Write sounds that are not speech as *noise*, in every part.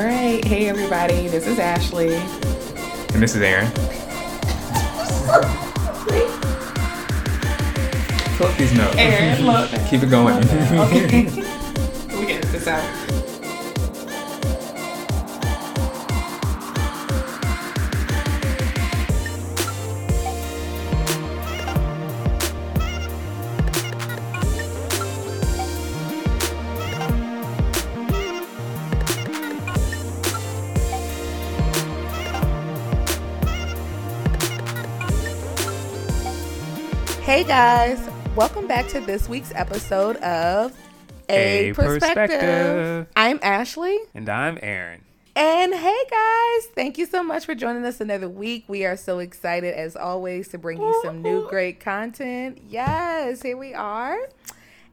All right. Hey, everybody. This is Ashley. And this is Aaron. Pull these notes. Aaron. Keep it going. Okay. *laughs* we get this out. Guys, welcome back to this week's episode of A Perspective. Perspective. I'm Ashley. and I'm Aaron. And hey guys, thank you so much for joining us another week. We are so excited as always to bring you some new great content. Yes, here we are.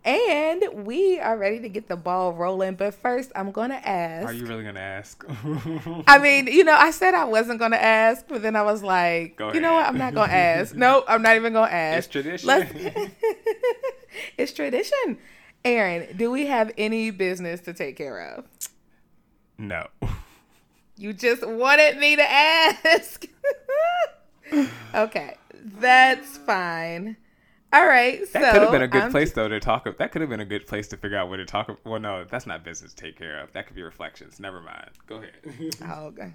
And we are ready to get the ball rolling. But first, I'm going to ask. Are you really gonna ask? I mean, you know, I said I wasn't going to ask, but then I was like, you know what? I'm not going to ask. *laughs* nope, I'm not even going to ask. it's tradition. *laughs* *laughs* It's tradition. Aaron, do we have any business to take care of? no. You just wanted me to ask. okay, that's fine. All right, That so could have been a good I'm- place though to talk. That could have been a good place to figure out what to talk. Well, no, that's not business to take care of. That could be reflections. Never mind. Go ahead. *laughs* Oh, okay.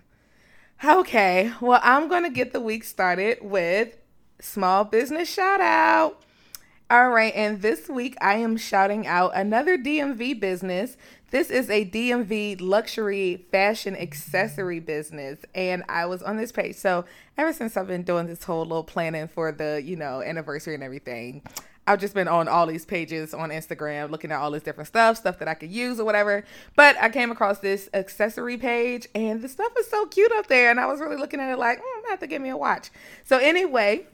Okay. Well, I'm going to get the week started with small business shout out. All right. And this week I am shouting out another DMV business. This is a DMV luxury fashion accessory business. And I was on this page. So ever since I've been doing this whole little planning for the, you know, anniversary and everything, I've just been on all these pages on Instagram looking at all this different stuff, stuff that I could use or whatever. But I came across this accessory page and the stuff is so cute up there. And I was really looking at it like, mm, I have to give me a watch. So, anyway,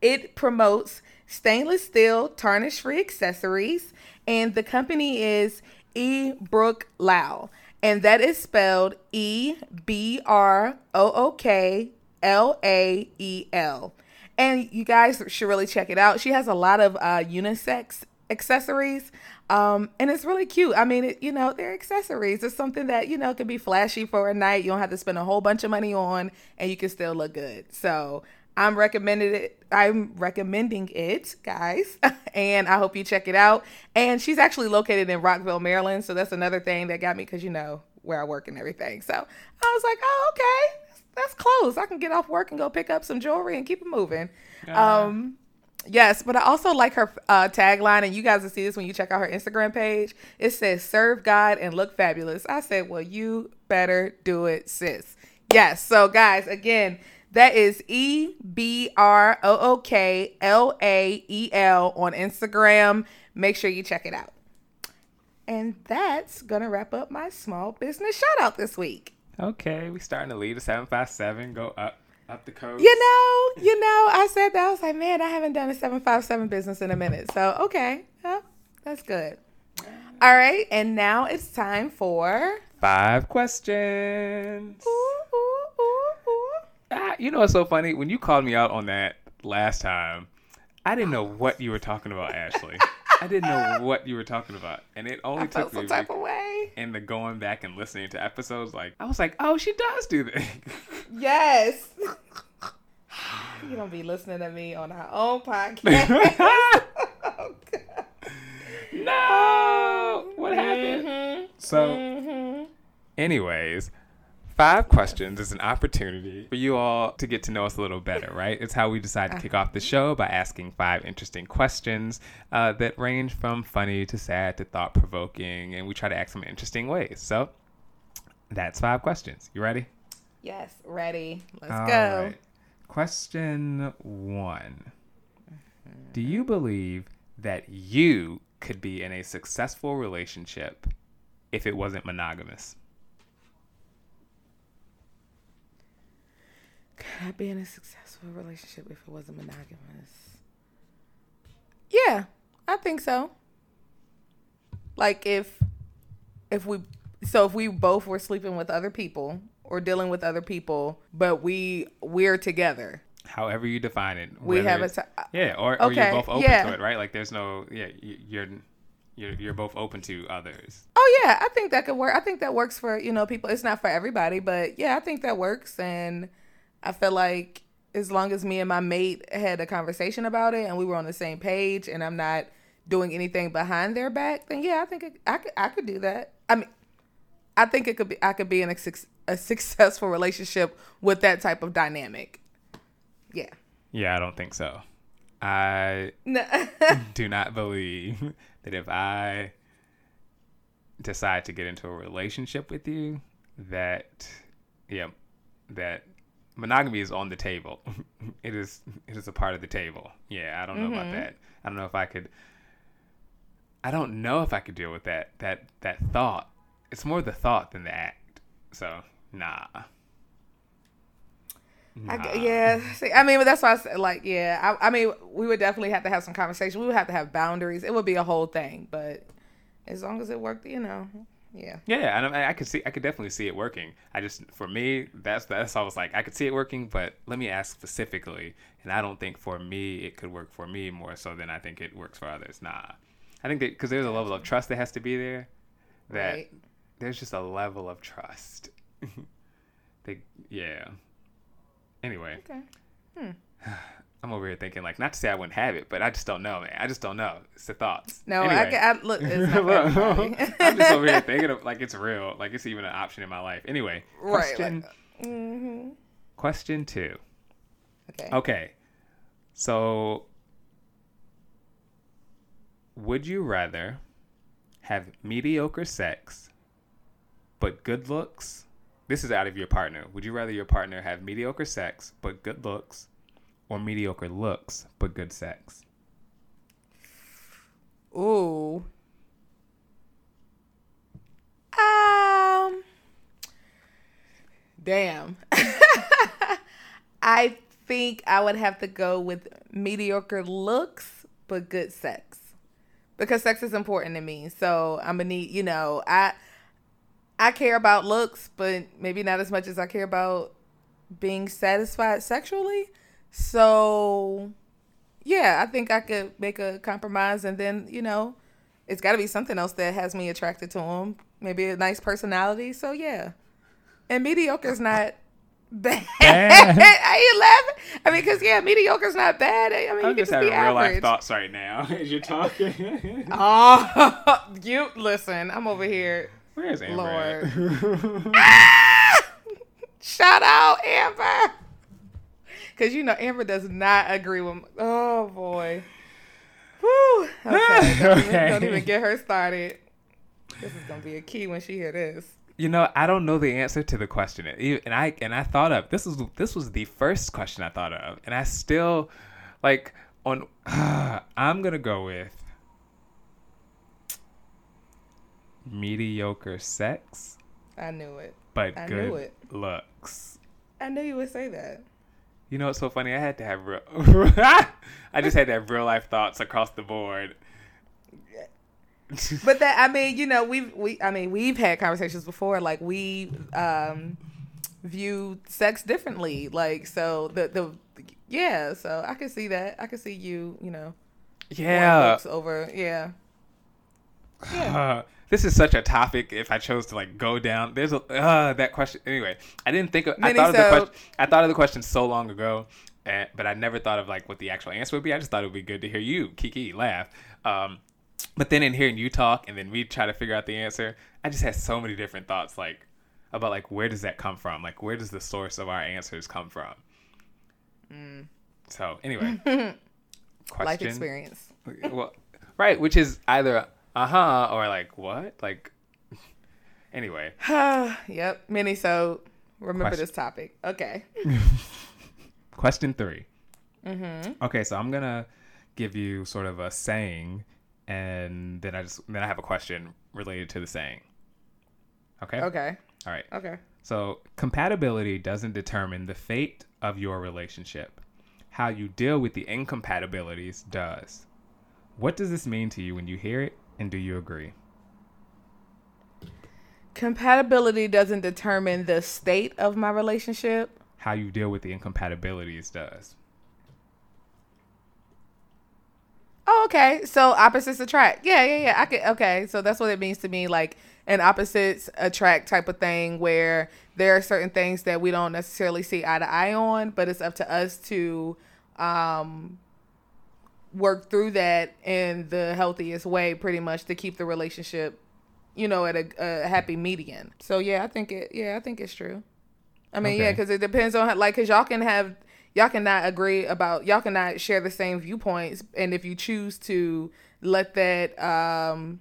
it promotes stainless steel tarnish free accessories. And the company is E. Brook Lau. And that is spelled E B R O O K L A E L. And you guys should really check it out. She has a lot of uh, unisex accessories. Um, and it's really cute. I mean, it, you know, they're accessories. It's something that, you know, can be flashy for a night. You don't have to spend a whole bunch of money on and you can still look good. So I'm recommended it. I'm recommending it, guys. *laughs* and I hope you check it out. And she's actually located in Rockville, Maryland. So that's another thing that got me because, you know, where I work and everything. So I was like, oh, okay. That's close. I can get off work and go pick up some jewelry and keep it moving. Um, Yes, but I also like her uh, tagline, and you guys will see this when you check out her Instagram page. It says "Serve God and look fabulous." I said, "Well, you better do it, sis." Yes. So, guys, again, that is E B R O O K L A E L on Instagram. Make sure you check it out. And that's gonna wrap up my small business shout out this week. okay, we starting to lead a seven five seven. Go up, up the coast. You know, you know, I said that. I was like, man, I haven't done a 757 business in a minute. So, okay. Yeah, that's good. All right. And now it's time for. Five questions. Ooh. Ah, you know what's so funny? When you called me out on that last time, I didn't know what you were talking about, Ashley. I didn't know *laughs* what you were talking about, and it only I took me type of way. in the going back and listening to episodes. Like I was like, oh, she does do that. *laughs* Yes. *sighs* you don't be listening to me on our own podcast. *laughs* oh, God. no, what happened? Mhm, So, mhm. anyways. Five questions is an opportunity for you all to get to know us a little better, right? It's how we decide to kick off the show by asking five interesting questions uh, that range from funny to sad to thought provoking, and we try to ask them in interesting ways. So, that's five questions. You ready? Yes, ready. Let's All go. right. Question one Do you believe that you could be in a successful relationship if it wasn't monogamous? Could I be in a successful relationship if it wasn't monogamous? Yeah, I think so. Like if if we so if we both were sleeping with other people or dealing with other people, but we we're together. However you define it. We have a uh, Yeah, or, or Okay, you're both open yeah. to it, right? Like there's no, yeah, you're you're you're both open to others. Oh yeah, I think that could work. I think that works for you know people. It's not for everybody, but yeah, I think that works. And I feel like as long as me and my mate had a conversation about it and we were on the same page, and I'm not doing anything behind their back, then yeah, I think it, I could I could do that. I mean, I think it could be I could be in a, a successful relationship with that type of dynamic. Yeah. Yeah, I don't think so. I *laughs* do not believe that if I decide to get into a relationship with you, that yeah, that monogamy is on the table. *laughs* it is it is a part of the table. Yeah, I don't know mm-hmm. about that. I don't know if I could I don't know if I could deal with that that that thought. It's more the thought than the act. So, nah. Nah. I, yeah, see, I mean, but that's why I said, like, yeah, I, I mean, we would definitely have to have some conversation. We would have to have boundaries. It would be a whole thing, but as long as it worked, you know, yeah. Yeah, and I, I could see, I could definitely see it working. I just, for me, that's that's I was like, I could see it working, but let me ask specifically, and I don't think for me it could work for me more so than I think it works for others. Nah, I think that because there's a level of trust that has to be there. That right. there's just a level of trust. *laughs* they, yeah. Anyway. Okay. Hmm. *sighs* *sighs* *sighs* I'm over here thinking like not to say I wouldn't have it, but I just don't know, man. I just don't know. It's the thoughts. No, anyway. I I, look. *laughs* *laughs* I'm just over here *laughs* thinking of like it's real, like it's even an option in my life. Anyway, question. Right, like, mm-hmm. Question two. Okay. Okay. So, would you rather have mediocre sex but good looks this is out of your partner. Would you rather your partner have mediocre sex but good looks, or mediocre looks but good sex? Ooh. Um. Damn. *laughs* I think I would have to go with mediocre looks but good sex. Because sex is important to me. So I'm gonna need, you know, I I care about looks, but maybe not as much as I care about being satisfied sexually. So, yeah, I think I could make a compromise, and then you know, it's got to be something else that has me attracted to him. Maybe a nice personality. So yeah, and mediocre is not *laughs* bad. bad. *laughs* Are you laughing? I mean, because yeah, mediocre is not bad. I mean, I'm you just, just having real life thoughts right now *laughs* as you're talking. oh, you listen. I'm over here Where's Amber? Lord. ah! Shout out Amber. Cause you know Amber does not agree with. Me. Oh boy. Whew. Okay. Don't, okay. Even, don't even get her started. This is gonna be a key when she hear this. You know, I don't know the answer to the question, and I and I thought of this was this was the first question I thought of, and I still like on. Uh, *sighs* I'm gonna go with mediocre sex. I knew it. But I good it. looks. I knew you would say that. You know what's so funny? I had to have real. *laughs* I just had to have real life thoughts across the board. but that I mean, you know, we've we I mean we've had conversations before. Like we um view sex differently. Like so the the yeah. So I can see that. I can see you. You know. Yeah. Over yeah. Yeah. *laughs* this is such a topic. If I chose to like go down, there's a uh, that question. Anyway, I didn't think. Of, I thought of the question. I thought of the question so long ago, and, but I never thought of like what the actual answer would be. I just thought it would be good to hear you, Kiki, laugh. Um, but then in hearing you talk, and then we try to figure out the answer, I just had so many different thoughts, like about like where does that come from? Like where does the source of our answers come from? Mm. So anyway, *laughs* question. Life experience. well, right, which is either uh huh, or like what? Like, *laughs* anyway. *sighs* yep, mini. So remember Question. this topic. Okay. *laughs* Question 3 Mm-hmm. Okay, so I'm gonna give you sort of a saying, and then I just then I have a question related to the saying. Okay. Okay. All right. Okay. So compatibility doesn't determine the fate of your relationship. How you deal with the incompatibilities does. What does this mean to you when you hear it, and do you agree? Compatibility doesn't determine the state of my relationship. How you deal with the incompatibilities does. Oh, okay. So opposites attract. Yeah, yeah, yeah. I could. Okay, so that's what it means to me, like an opposites attract type of thing, where there are certain things that we don't necessarily see eye to eye on, but it's up to us to um, work through that in the healthiest way, pretty much to keep the relationship, you know, at a, a happy median. So yeah, I think it. Yeah, I think it's true. I mean, okay. yeah, because it depends on how, like, because y'all can have y'all cannot agree about y'all cannot share the same viewpoints, and if you choose to let that um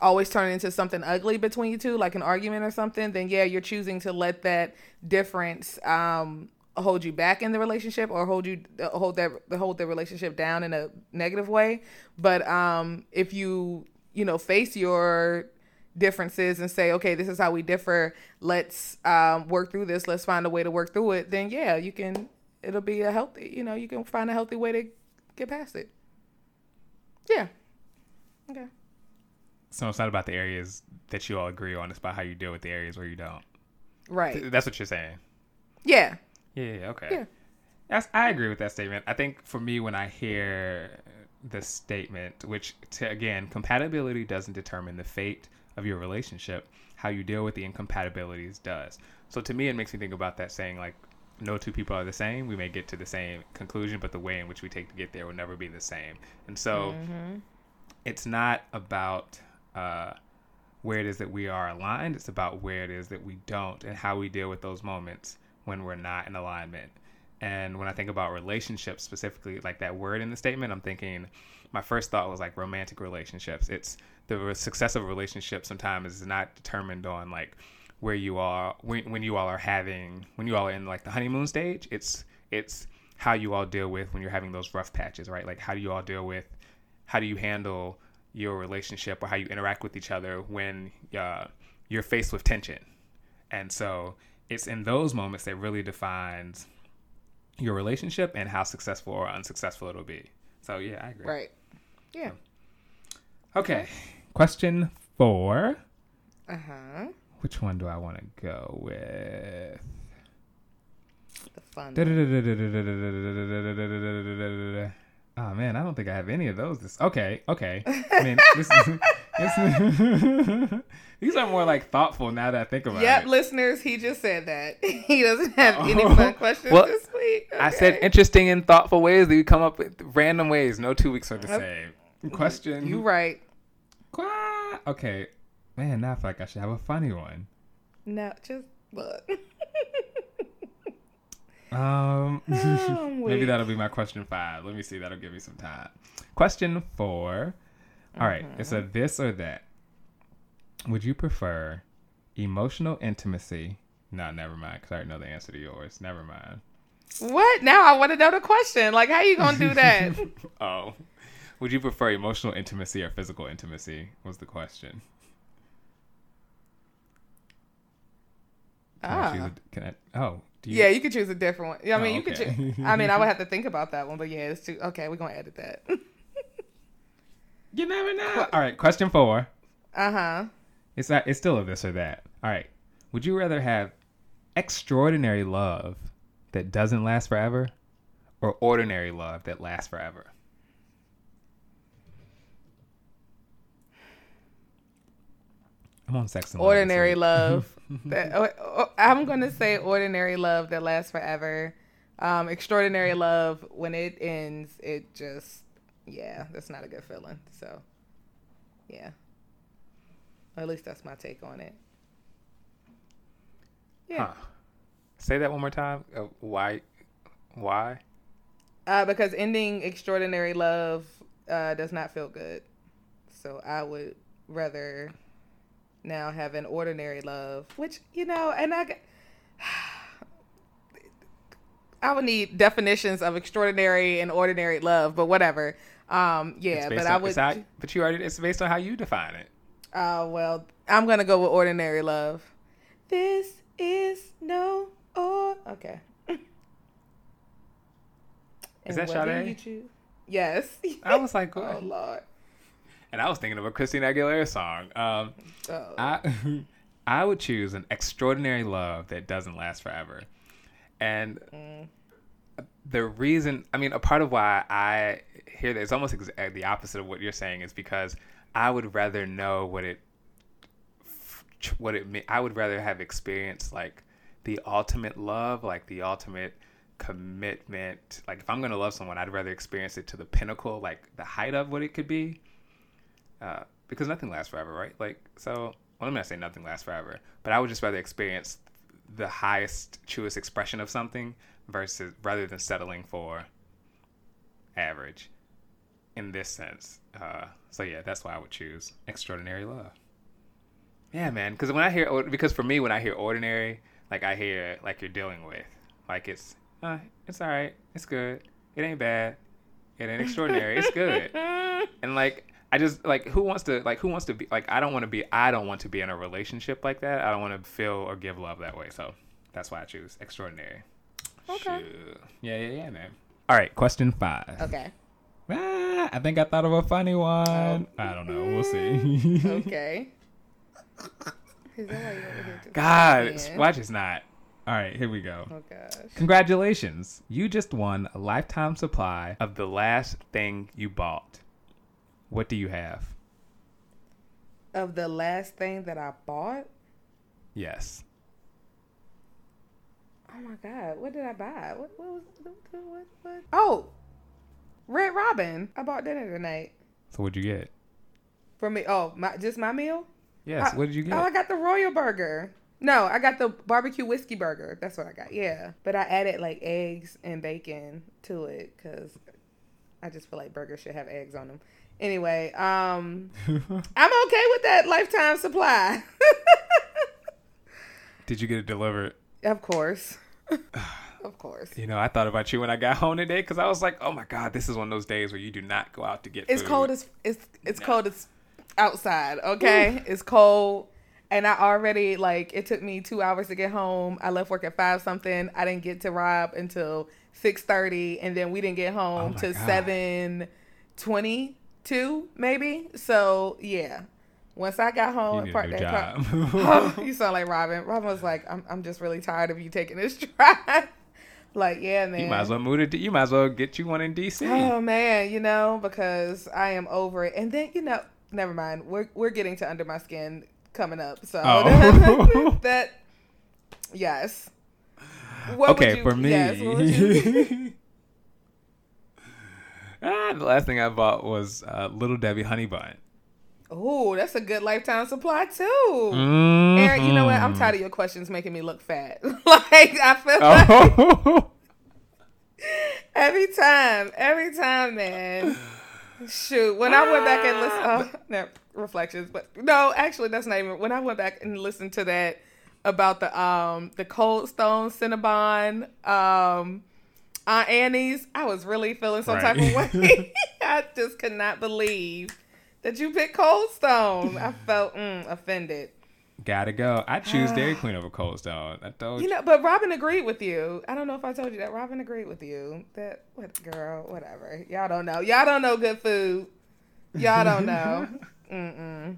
always turn into something ugly between you two, like an argument or something, then yeah, you're choosing to let that difference um hold you back in the relationship or hold you hold that hold the relationship down in a negative way. But um if you you know face your differences and say, okay, this is how we differ. Let's um, work through this. Let's find a way to work through it. Then yeah, you can. It'll be a healthy. You know, you can find a healthy way to get past it. Yeah. Okay. So it's not about the areas that you all agree on. It's about how you deal with the areas where you don't. Right. That's what you're saying. Yeah. Yeah. Okay. Yeah. That's, I agree with that statement. I think for me, when I hear the statement, which to, again, compatibility doesn't determine the fate of your relationship, how you deal with the incompatibilities does. So to me, it makes me think about that saying like, no two people are the same. We may get to the same conclusion, but the way in which we take to get there will never be the same. And so mm-hmm. it's not about uh, where it is that we are aligned. It's about where it is that we don't and how we deal with those moments when we're not in alignment. And when I think about relationships specifically, like that word in the statement, I'm thinking my first thought was like romantic relationships. It's the success of a relationship sometimes is not determined on like where you are when, when you all are having when you all are in like the honeymoon stage. It's it's how you all deal with when you're having those rough patches, right? Like how do you all deal with how do you handle your relationship or how you interact with each other when uh, you're faced with tension. And so it's in those moments that really defines your relationship and how successful or unsuccessful it'll be. So yeah, I agree. Right. Yeah. Okay. Question four. Uh huh. Which one do I want to go with? The fun. Oh man, I don't think I have any of those. This okay, okay. I mean, *laughs* this is, this, *laughs* these are more like thoughtful now that I think about yep, it. Yep, listeners, he just said that *laughs* he doesn't have oh. any fun questions well, this week. Okay. I said interesting and thoughtful ways that you come up with random ways. No two weeks are the same. Mm-hmm. Question. You right. Okay, man. Now I feel like I should have a funny one. No, just look. Um, oh, *laughs* maybe that'll be my question five. Let me see. That'll give me some time. Question four. All right, mm-hmm. It's a this or that. Would you prefer emotional intimacy? No, never mind. Because I already know the answer to yours. Never mind. What? Now I want to know the question. Like, how you gonna do that? *laughs* *laughs* oh, would you prefer emotional intimacy or physical intimacy? Was the question. Can ah. I a, can I? Oh, you... Yeah, you could choose a different one. I mean, oh, you could. Choose, *laughs* I mean, I would have to think about that one, but yeah, it's too. Okay, we're gonna edit that. *laughs* you never know. Qu- All right, question four. Uh huh. It's not, it's still a this or that. All right. Would you rather have extraordinary love that doesn't last forever, or ordinary love that lasts forever? I'm on sex and ordinary love. *laughs* that, oh, oh, I'm gonna say ordinary love that lasts forever. Um, extraordinary love when it ends, it just yeah, that's not a good feeling. So yeah, or at least that's my take on it. Yeah. Huh. Say that one more time. Uh, why? Why? Uh, because ending extraordinary love uh, does not feel good. So I would rather now have an ordinary love, which you know, and I. *sighs* I would need definitions of extraordinary and ordinary love, but whatever. Um, yeah, but on, I would. How, but you already. It's based on how you define it. Uh, well, I'm gonna go with ordinary love. This is no or okay. Is that Sade? Yes. I was like, *laughs* oh lord and I was thinking of a Christina Aguilera song. Um, oh. I *laughs* I would choose an extraordinary love that doesn't last forever, and mm. the reason I mean a part of why I hear that it's almost ex- the opposite of what you're saying is because I would rather know what it what it I would rather have experienced like the ultimate love, like the ultimate commitment. Like if I'm gonna love someone, I'd rather experience it to the pinnacle, like the height of what it could be. Uh, because nothing lasts forever, right? Like so. Well, me not say nothing lasts forever, but I would just rather experience the highest, truest expression of something versus rather than settling for average in this sense. Uh, so yeah, that's why I would choose extraordinary love. Yeah, man. Because when I hear, because for me, when I hear ordinary, like I hear like you're dealing with, like it's, uh, it's all right, it's good, it ain't bad, it ain't extraordinary, it's good, *laughs* and like I just like who wants to like who wants to be like I don't want to be I don't want to be in a relationship like that. I don't want to feel or give love that way. So that's why I choose extraordinary. Okay. Shoot. Yeah, yeah, yeah, man. All right, question five. Okay. Ah, I think I thought of a funny one. Oh. I don't know. We'll see. Okay. *laughs* Is that why you're over here just God, saying? is not. All right, here we go. Oh gosh. Congratulations. You just won a lifetime supply of the last thing you bought. What do you have? Of the last thing that I bought, Yes. oh my god, what did I buy? What what was what what? what? Oh, Red Robin. I bought dinner tonight So what'd you get? for me. Oh, my just my meal. Yes. I- what did you get? Oh, I got the Royal Burger. No, I got the barbecue whiskey burger. That's what I got. Yeah, but I added like eggs and bacon to it because I just feel like burgers should have eggs on them. Anyway, um, *laughs* I'm okay with that lifetime supply. *laughs* did you get it delivered? of course, *sighs* of course. You know, I thought about you when I got home today because I was like, "Oh my God, this is one of those days where you do not go out to get It's food." cold as it's it's No. cold as outside. Okay, it's cold, and I already like it took me two hours to get home. I left work at five something. I didn't get to Rob until six thirty, and then we didn't get home Oh my to seven twenty two maybe. So yeah, once I got home and parked that car. Oh, *laughs* *laughs* you sound like Robin. Robin was like, I'm, I'm just really tired of you taking this *laughs* drive. like, yeah, man. you might as well move to. You might as well get you one in DC. Oh man, you know, because I am over it. And then, you know, never mind. We're we're getting to under my skin coming up. So Oh. that yes. What okay, you- for me. yes, what would you- ah, the last thing I bought was uh, Little Debbie Honey Bun. Oh, that's a good lifetime supply too. Aaron, you know what? I'm Mhm. tired of your questions making me look fat. *laughs* like I feel like Oh. *laughs* every time, every time, man. Shoot, when I went back and listened, oh, no, reflections, but no, actually, that's not even. When I went back and listened to that about the um the Cold Stone Cinnabon um Auntie Anne's, I was really feeling some type of way. *laughs* *laughs* I just could not believe that you picked Cold Stone. I felt mm, offended. Gotta go. I choose *sighs* Dairy Queen over Cold Stone. I told You you. know, but Robin agreed with you. I don't know if I told you that. Robin agreed with you. That what girl, whatever. Y'all don't know. Y'all don't know good food. Y'all don't know. *laughs* Mm-mm.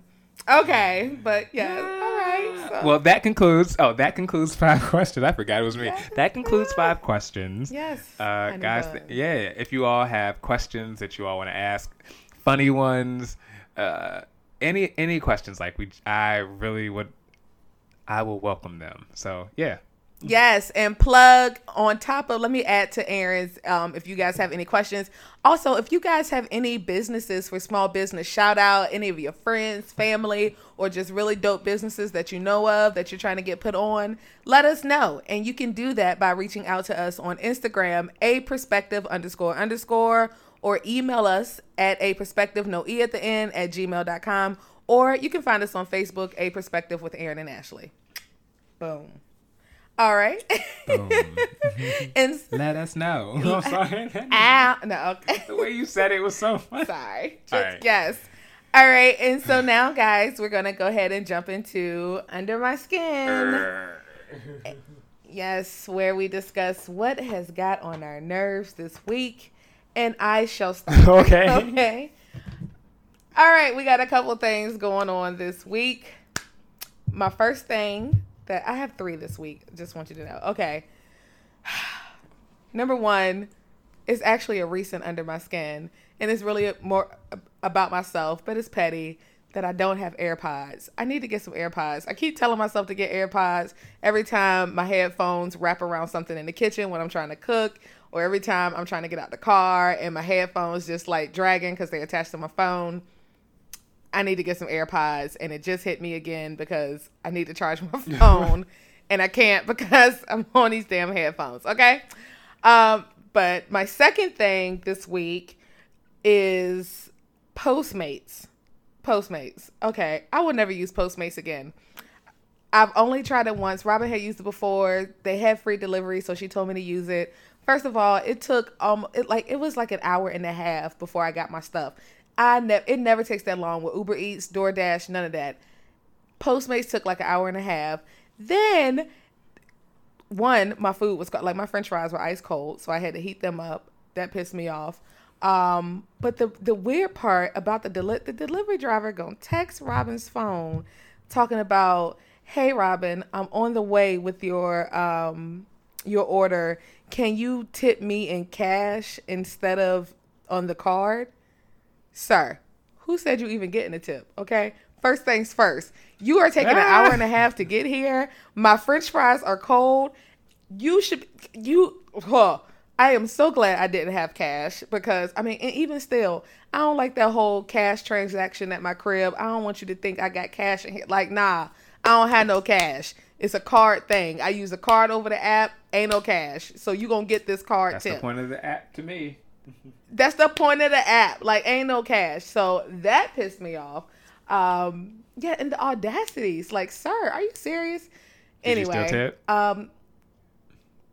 Okay, but yes. All right. So, Well, that concludes. Oh, that concludes *laughs* five questions. I forgot it was me. Yes. That concludes five questions. yes. Uh, guys, th- yeah. If you all have questions that you all want to ask, funny ones, uh, any any questions like we, I really would, I will welcome them. So yeah. Yes, and plug on top of. Let me add to Aaron's. Um, if you guys have any questions, also if you guys have any businesses for small business shout out, any of your friends, family, or just really dope businesses that you know of that you're trying to get put on, let us know, and you can do that by reaching out to us on Instagram, a perspective underscore underscore, or email us at a perspective no e at the end at gmail.com, or you can find us on Facebook, a perspective with Aaron and Ashley. Boom. All right. *laughs* And Let us know. *laughs* I'm sorry. *laughs* ow, ah, no, okay. the way you said it was so funny. Sorry. Just, All right. Yes. All right. And so now, guys, we're gonna go ahead and jump into under my skin. Eh, yes, where we discuss what has got on our nerves this week, and I shall start. okay. okay. All right, we got a couple things going on this week. My first thing that I have three this week. Just want you to know. Okay. *sighs* Number one is actually a recent under my skin, and it's really more about myself, but it's petty that I don't have AirPods. I need to get some AirPods. I keep telling myself to get AirPods every time my headphones wrap around something in the kitchen when I'm trying to cook, or every time I'm trying to get out the car and my headphones just like dragging because they attached to my phone. I need to get some AirPods, and it just hit me again because I need to charge my *laughs* phone, and I can't because I'm on these damn headphones. Okay, um, but my second thing this week is Postmates. Postmates. Okay, I will never use Postmates again. I've only tried it once. Robin had used it before. They had free delivery, so she told me to use it. First of all, it took um it like it was like an hour and a half before I got my stuff. I never it never takes that long with Uber Eats, DoorDash, none of that. Postmates took like an hour and a half. Then one, my food was like my French fries were ice cold, so I had to heat them up. That pissed me off. Um, but the the weird part about the deli- the delivery driver gonna text Robin's phone, talking about, "Hey Robin, I'm on the way with your um your order. Can you tip me in cash instead of on the card?" Sir, who said you even getting a tip? Okay. First things first. You are taking an hour and a *laughs* half to get here. My French fries are cold. You should you. Huh, I am so glad I didn't have cash because I mean, and even still, I don't like that whole cash transaction at my crib. I don't want you to think I got cash in here. Like, nah, I don't have no cash. It's a card thing. I use a card over the app. Ain't no cash. So you gonna get this card That's tip. the point of the app to me. That's the point of the app. Like, ain't no cash. So that pissed me off. Um, yeah, and the audacities. Like, sir, are you serious? Did you anyway, tip? um,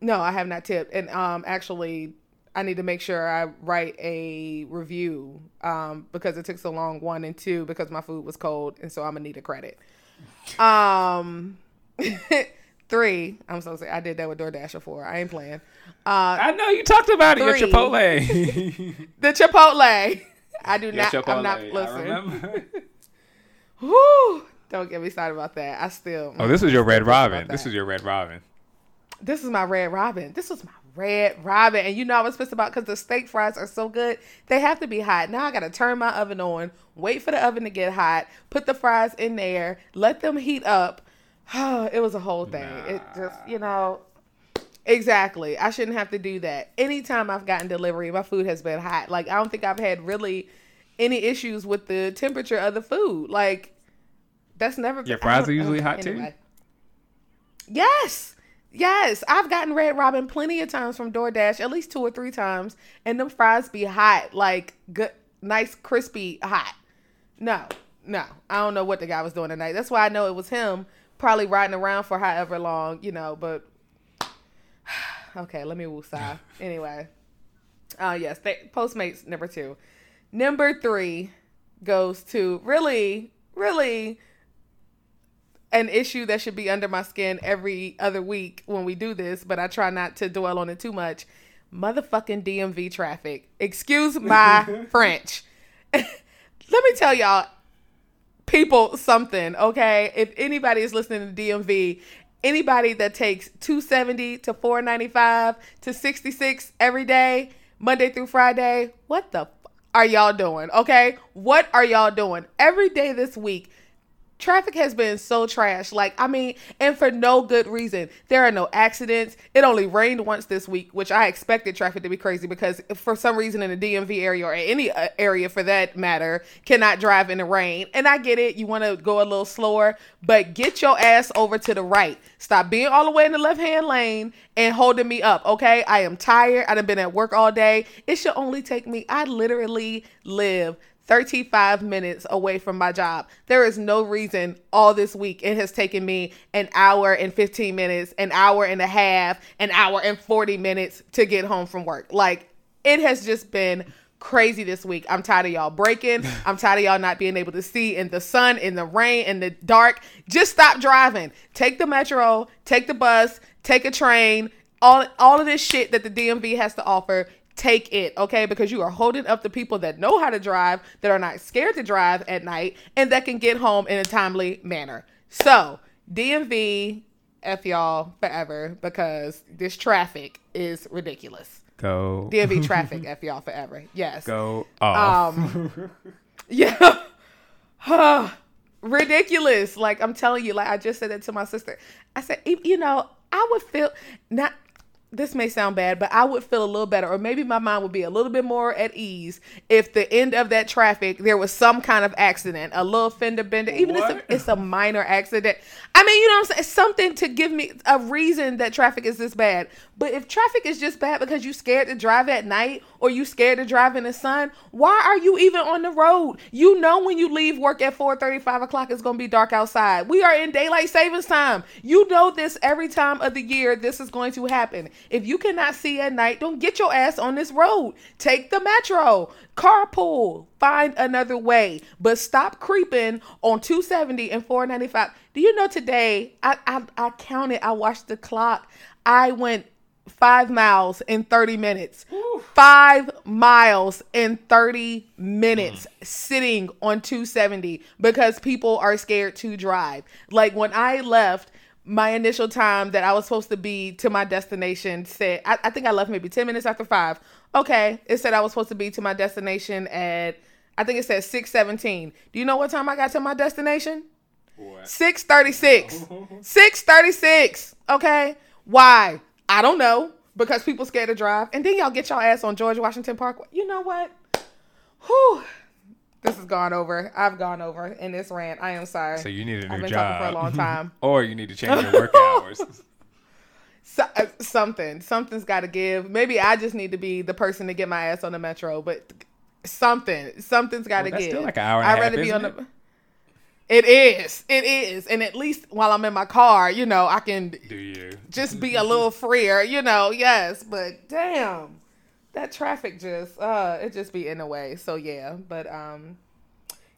no, I have not tipped, and um, actually, I need to make sure I write a review um because it took so long. One and two because my food was cold, and so I'm gonna need a credit. Um, *laughs* three. I'm so sorry. I did that with DoorDash before. I ain't playing. Uh, I know you talked about it. Your. Chipotle. *laughs* the Chipotle. I do Your not. Chipotle. I'm not I listening. remember. *laughs* Whew, don't get me started about that. I still. oh, this was your Red Still pissed about Robin. This that. was your Red Robin. This is my red robin. This was my red robin. And you know I was pissed about because the steak fries are so good. They have to be hot. Now I gotta turn my oven on, wait for the oven to get hot, put the fries in there, let them heat up. *sighs* it was a whole thing. It just, you know, exactly. I shouldn't have to do that. Anytime I've gotten delivery, my food has been hot. Like I don't think I've had really any issues with the temperature of the food. Like that's never Your fries are usually hot, too? Yes. Yes. I've gotten Red Robin plenty of times from DoorDash, at least two or three times, and them fries be hot, like good nice crispy hot. No. No. I don't know what the guy was doing tonight. That's why I know it was him probably riding around for however long, you know, but *sighs* okay, let me woosah. *laughs* anyway. Uh yes, they, Postmates number two. Number three goes to really, really an issue that should be under my skin every other week when we do this, but I try not to dwell on it too much. Motherfucking DMV traffic. Excuse my *laughs* French. *laughs* Let me tell y'all, people, something, okay? If anybody is listening to DMV, anybody that takes 270 to 495 to 66 every day, Monday through Friday, what the f- are y'all doing? Okay? What are y'all doing? Every day this week, traffic has been so trash. Like, I mean, and for no good reason. There are no accidents. It only rained once this week, which I expected traffic to be crazy because for some reason in the DMV area or any uh, area for that matter cannot drive in the rain. And I get it. You want to go a little slower, but get your ass over to the right. Stop being all the way in the left hand lane and holding me up. Okay. I am tired. I've been at work all day. It should only take me, I literally live 35 minutes away from my job. There is no reason all this week it has taken me an hour and 15 minutes, an hour and a half, an hour and 40 minutes to get home from work. Like it has just been crazy this week. I'm tired of y'all breaking. *laughs* I'm tired of y'all not being able to see in the sun, in the rain, in the dark. Just stop driving. Take the metro, take the bus, take a train. All all of this shit that the DMV has to offer take it, okay? Because you are holding up the people that know how to drive, that are not scared to drive at night, and that can get home in a timely manner. So, DMV, F y'all forever, because this traffic is ridiculous. Go. DMV *laughs* traffic, F y'all forever. Yes. Go off. Um, *laughs* yeah. *sighs* Ridiculous. Like I'm telling you, like I just said that to my sister. I said, "You- you know, I would feel not this may sound bad, but I would feel a little better, or maybe my mind would be a little bit more at ease if the end of that traffic there was some kind of accident, a little fender bender, even if it's a, it's a minor accident. I mean, you know what I'm saying? Something to give me a reason that traffic is this bad. But if traffic is just bad because you scared to drive at night or you scared to drive in the sun, why are you even on the road? You know when you leave work at 4 5 o'clock, it's gonna be dark outside. We are in daylight savings time. You know this every time of the year this is going to happen. If you cannot see at night, don't get your ass on this road. Take the metro, carpool, find another way. But stop creeping on 270 and 495. Do you know today I I, I counted, I watched the clock. I went five miles in 30 minutes. Five miles in 30 minutes mm. sitting on 270 because people are scared to drive. Like when I left, my initial time that I was supposed to be to my destination said, I, I think I left maybe 10 minutes after five. Okay. It said I was supposed to be to my destination at, I think it said 617. Do you know what time I got to my destination? What? 636. *laughs* 636. Okay. Why? I don't know. Because people scared to drive. And then y'all get y'all ass on George Washington Parkway. You know what? Whew. This has gone over. I've gone over in this rant. I am sorry. So you need a new I've been job. talking for a long time. *laughs* or you need to change your work hours. *laughs* So, uh, something. Something's got to give. Maybe I just need to be the person to get my ass on the metro, but something. Something's got to Well, give. still like an hour I'd half, rather be on isn't the. It is. It is. And at least while I'm in my car, you know, I can Do you? just be a little freer, you know, yes, but damn. That traffic just uh it just be in the way. So yeah, but um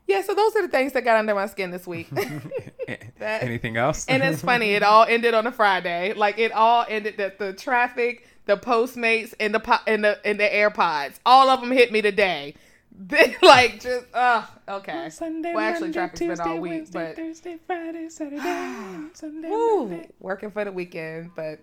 yeah, so those are the things that got under my skin this week. *laughs* *laughs* That- Anything else? and it's funny, it all ended on a Friday. Like it all ended that the traffic, the Postmates, and the po- and the and the AirPods. All of them hit me today. *laughs* They like just uh okay. Sunday, well, actually, Monday, traffic's been all Tuesday, week, Wednesday, but Thursday, Friday, Saturday, *sighs* Sunday, Woo, Monday. working for the weekend, but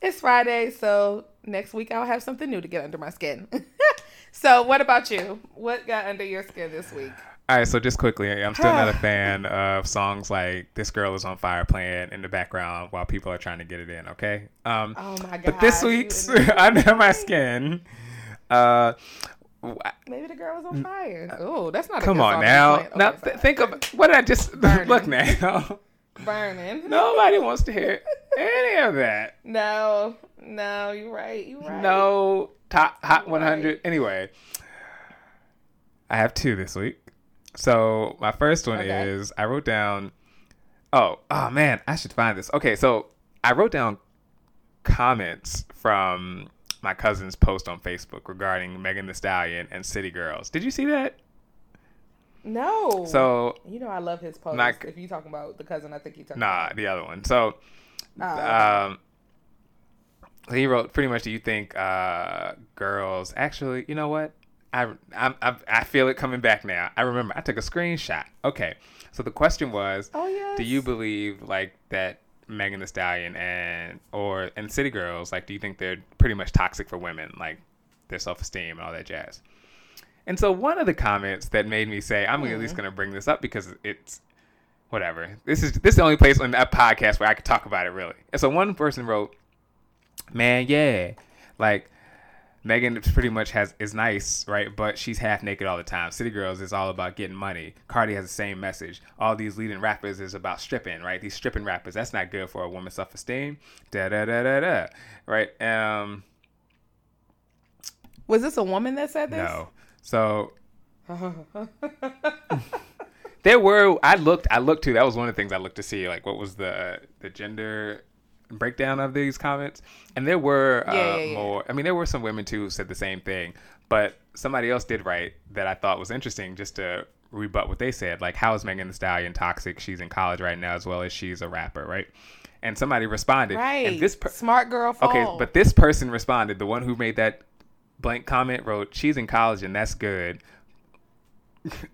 it's Friday, so next week I'll have something new to get under my skin. *laughs* so, what about you? What got under your skin this week? All right, so just quickly, I'm still not a *sighs* fan of songs like "This Girl Is on Fire" playing in the background while people are trying to get it in. Okay. Um, Oh my god! but this week's *laughs* under my skin. Uh, maybe the girl was on fire. Oh, that's not. A come on now. Now th- think of what did I just *laughs* look now. Burning. *laughs* Nobody wants to hear any of that. no, no. You're right. You're right. No top hot Right. 100. Anyway, I have two this week. So my first one Okay. is I wrote down. Oh, oh man, I should find this. Okay, so I wrote down comments from my cousin's post on Facebook regarding Megan Thee Stallion and City Girls. Did you see that? No. So you know I love his post. If you talking about the cousin, I think you talking. Nah, the other one. So, Oh. um, he wrote pretty much. Do you think uh, girls actually? You know what? I, I I feel it coming back now. I remember. I took a screenshot. Okay, so the question was, Oh yes. do you believe like that Megan Thee Stallion and or and City Girls like? Do you think they're pretty much toxic for women, like their self esteem and all that jazz? And so one of the comments that made me say, I'm at least Hmm. going to bring this up because it's whatever. This is this is the only place on that podcast where I could talk about it really. And so one person wrote, "Man, yeah, like Megan pretty much has is nice, right? But she's half naked all the time. City Girls is all about getting money. Cardi has the same message. All these leading rappers is about stripping, right? These stripping rappers. That's not good for a woman's self esteem. Da da da da da. Right? Um, Was this a woman that said this? no. So *laughs* there were I looked I looked too. That was one of the things I looked to see like what was the the gender breakdown of these comments. And there were uh, Yeah, yeah, yeah. more I mean there were some women too who said the same thing, but somebody else did write that I thought was interesting just to rebut what they said. Like how is Megan Thee Stallion toxic? She's in college right now as well as she's a rapper, right? And somebody responded Right. and this per- smart girl. Okay, but this person responded. The one who made that blank comment wrote, "She's in college and that's good."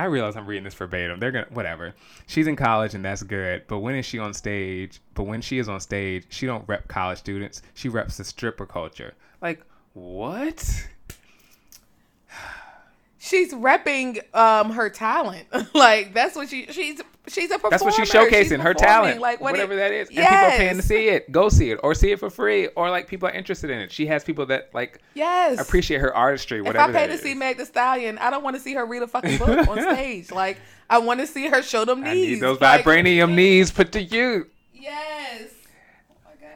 I realize I'm reading this verbatim. They're gonna whatever. She's in college and that's good. But when is she on stage? But when she is on stage, she don't rep college students. She reps the stripper culture. Like What? She's repping um her talent. *laughs* like that's what she she's she's a performer. That's what she's showcasing She's her talent, Like what whatever it- that is. And Yes. people are paying to see it. Go see it, or see it for free, or like people are interested in it. She has people that like Yes. appreciate her artistry. Whatever. If I pay to see is. Meg the Stallion, I don't want to see her read a fucking book on *laughs* stage. Like I want to see her show them knees. I need those Like, vibranium knees put to use. Yes.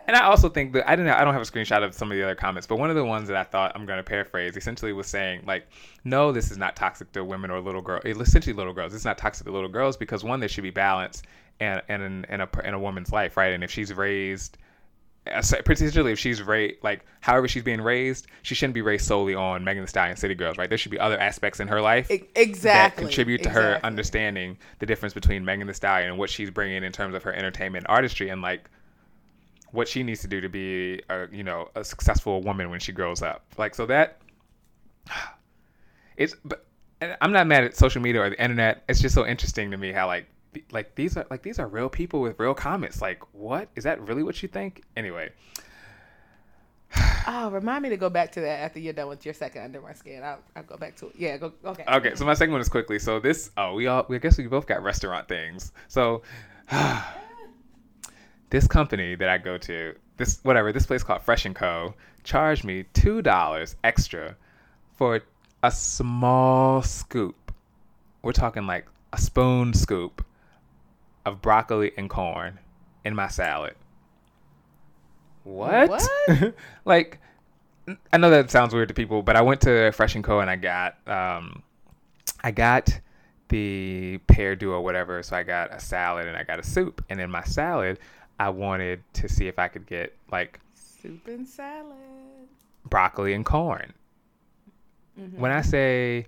And I also think that I didn't. I don't have a screenshot of some of the other comments, but one of the ones that I thought I'm going to paraphrase essentially was saying like, no, this is not toxic to women or little girls. Essentially, little girls. It's not toxic to little girls because one, there should be balance and and in, in a in a woman's life, right? And if she's raised, uh, particularly if she's raised like however she's being raised, she shouldn't be raised solely on Megan Thee Stallion, City Girls, right? There should be other aspects in her life exactly. that contribute to her understanding the difference between Megan Thee Stallion and what she's bringing in terms of her entertainment artistry and like what she needs to do to be a you know a successful woman when she grows up. Like so that it's but I'm not mad at social media or the internet. It's just so interesting to me how like like these are like these are real people with real comments. Like what is that really what you think? Anyway, *sighs* Oh, remind me to go back to that after you're done with your second under my skin. I'll, I'll go back to it. Yeah, go. Okay. Okay, so my second one is quickly. So this, oh, we all, we I guess we both got restaurant things. So *sighs* this company that I go to, this whatever, this place called Fresh and Co. charged me two dollars extra for a small scoop. We're talking like a spoon scoop of broccoli and corn in my salad. What? What? *laughs* like I know that sounds weird to people, but I went to Fresh and Co. and I got um, I got the pair duo whatever. So I got a salad and I got a soup, and in my salad, I wanted to see if I could get like Soup and salad. broccoli and corn. Mm-hmm. When I say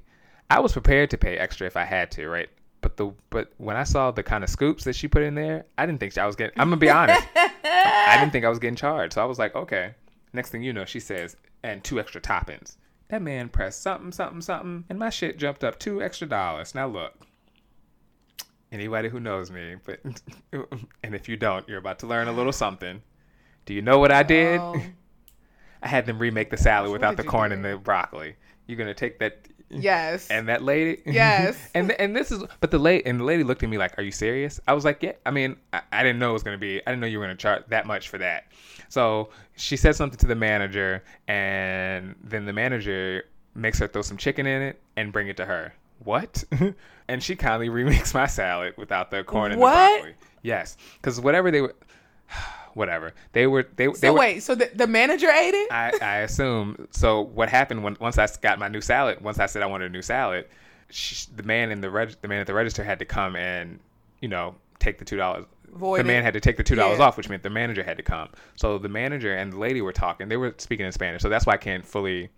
I was prepared to pay extra if I had to, right? But the but when I saw the kind of scoops that she put in there, I didn't think I was getting. I'm gonna be honest. I didn't think I was getting charged. So I was like, okay. Next thing you know, she says, and two extra toppings. That man pressed something, something, something, and my shit jumped up two extra dollars. Now look, anybody who knows me, but *laughs* and if you don't, you're about to learn a little something. Do you know what I did? Oh, *laughs* I had them remake the salad What without the corn do? and the broccoli. You're gonna take that yes. and that lady *laughs* Yes. and and this is but the lady and the lady looked at me like are you serious i was like yeah i mean i, I didn't know it was going to be i didn't know you were going to charge that much for that so she said something to the manager and then the manager makes her throw some chicken in it and bring it to her what *laughs* and she kindly *laughs* remixed my salad without the corn and What? the broccoli yes because whatever they were *sighs* whatever they were they, they so were wait, so the, the manager ate it? I, I assume. So what happened when once I got my new salad? Once I said I wanted a new salad, sh the man in the reg, the man at the register had to come and you know take the two dollars. The man it. had to take the two dollars Yeah. off, which meant the manager had to come. So the manager and the lady were talking. They were speaking in Spanish, so that's why I can't fully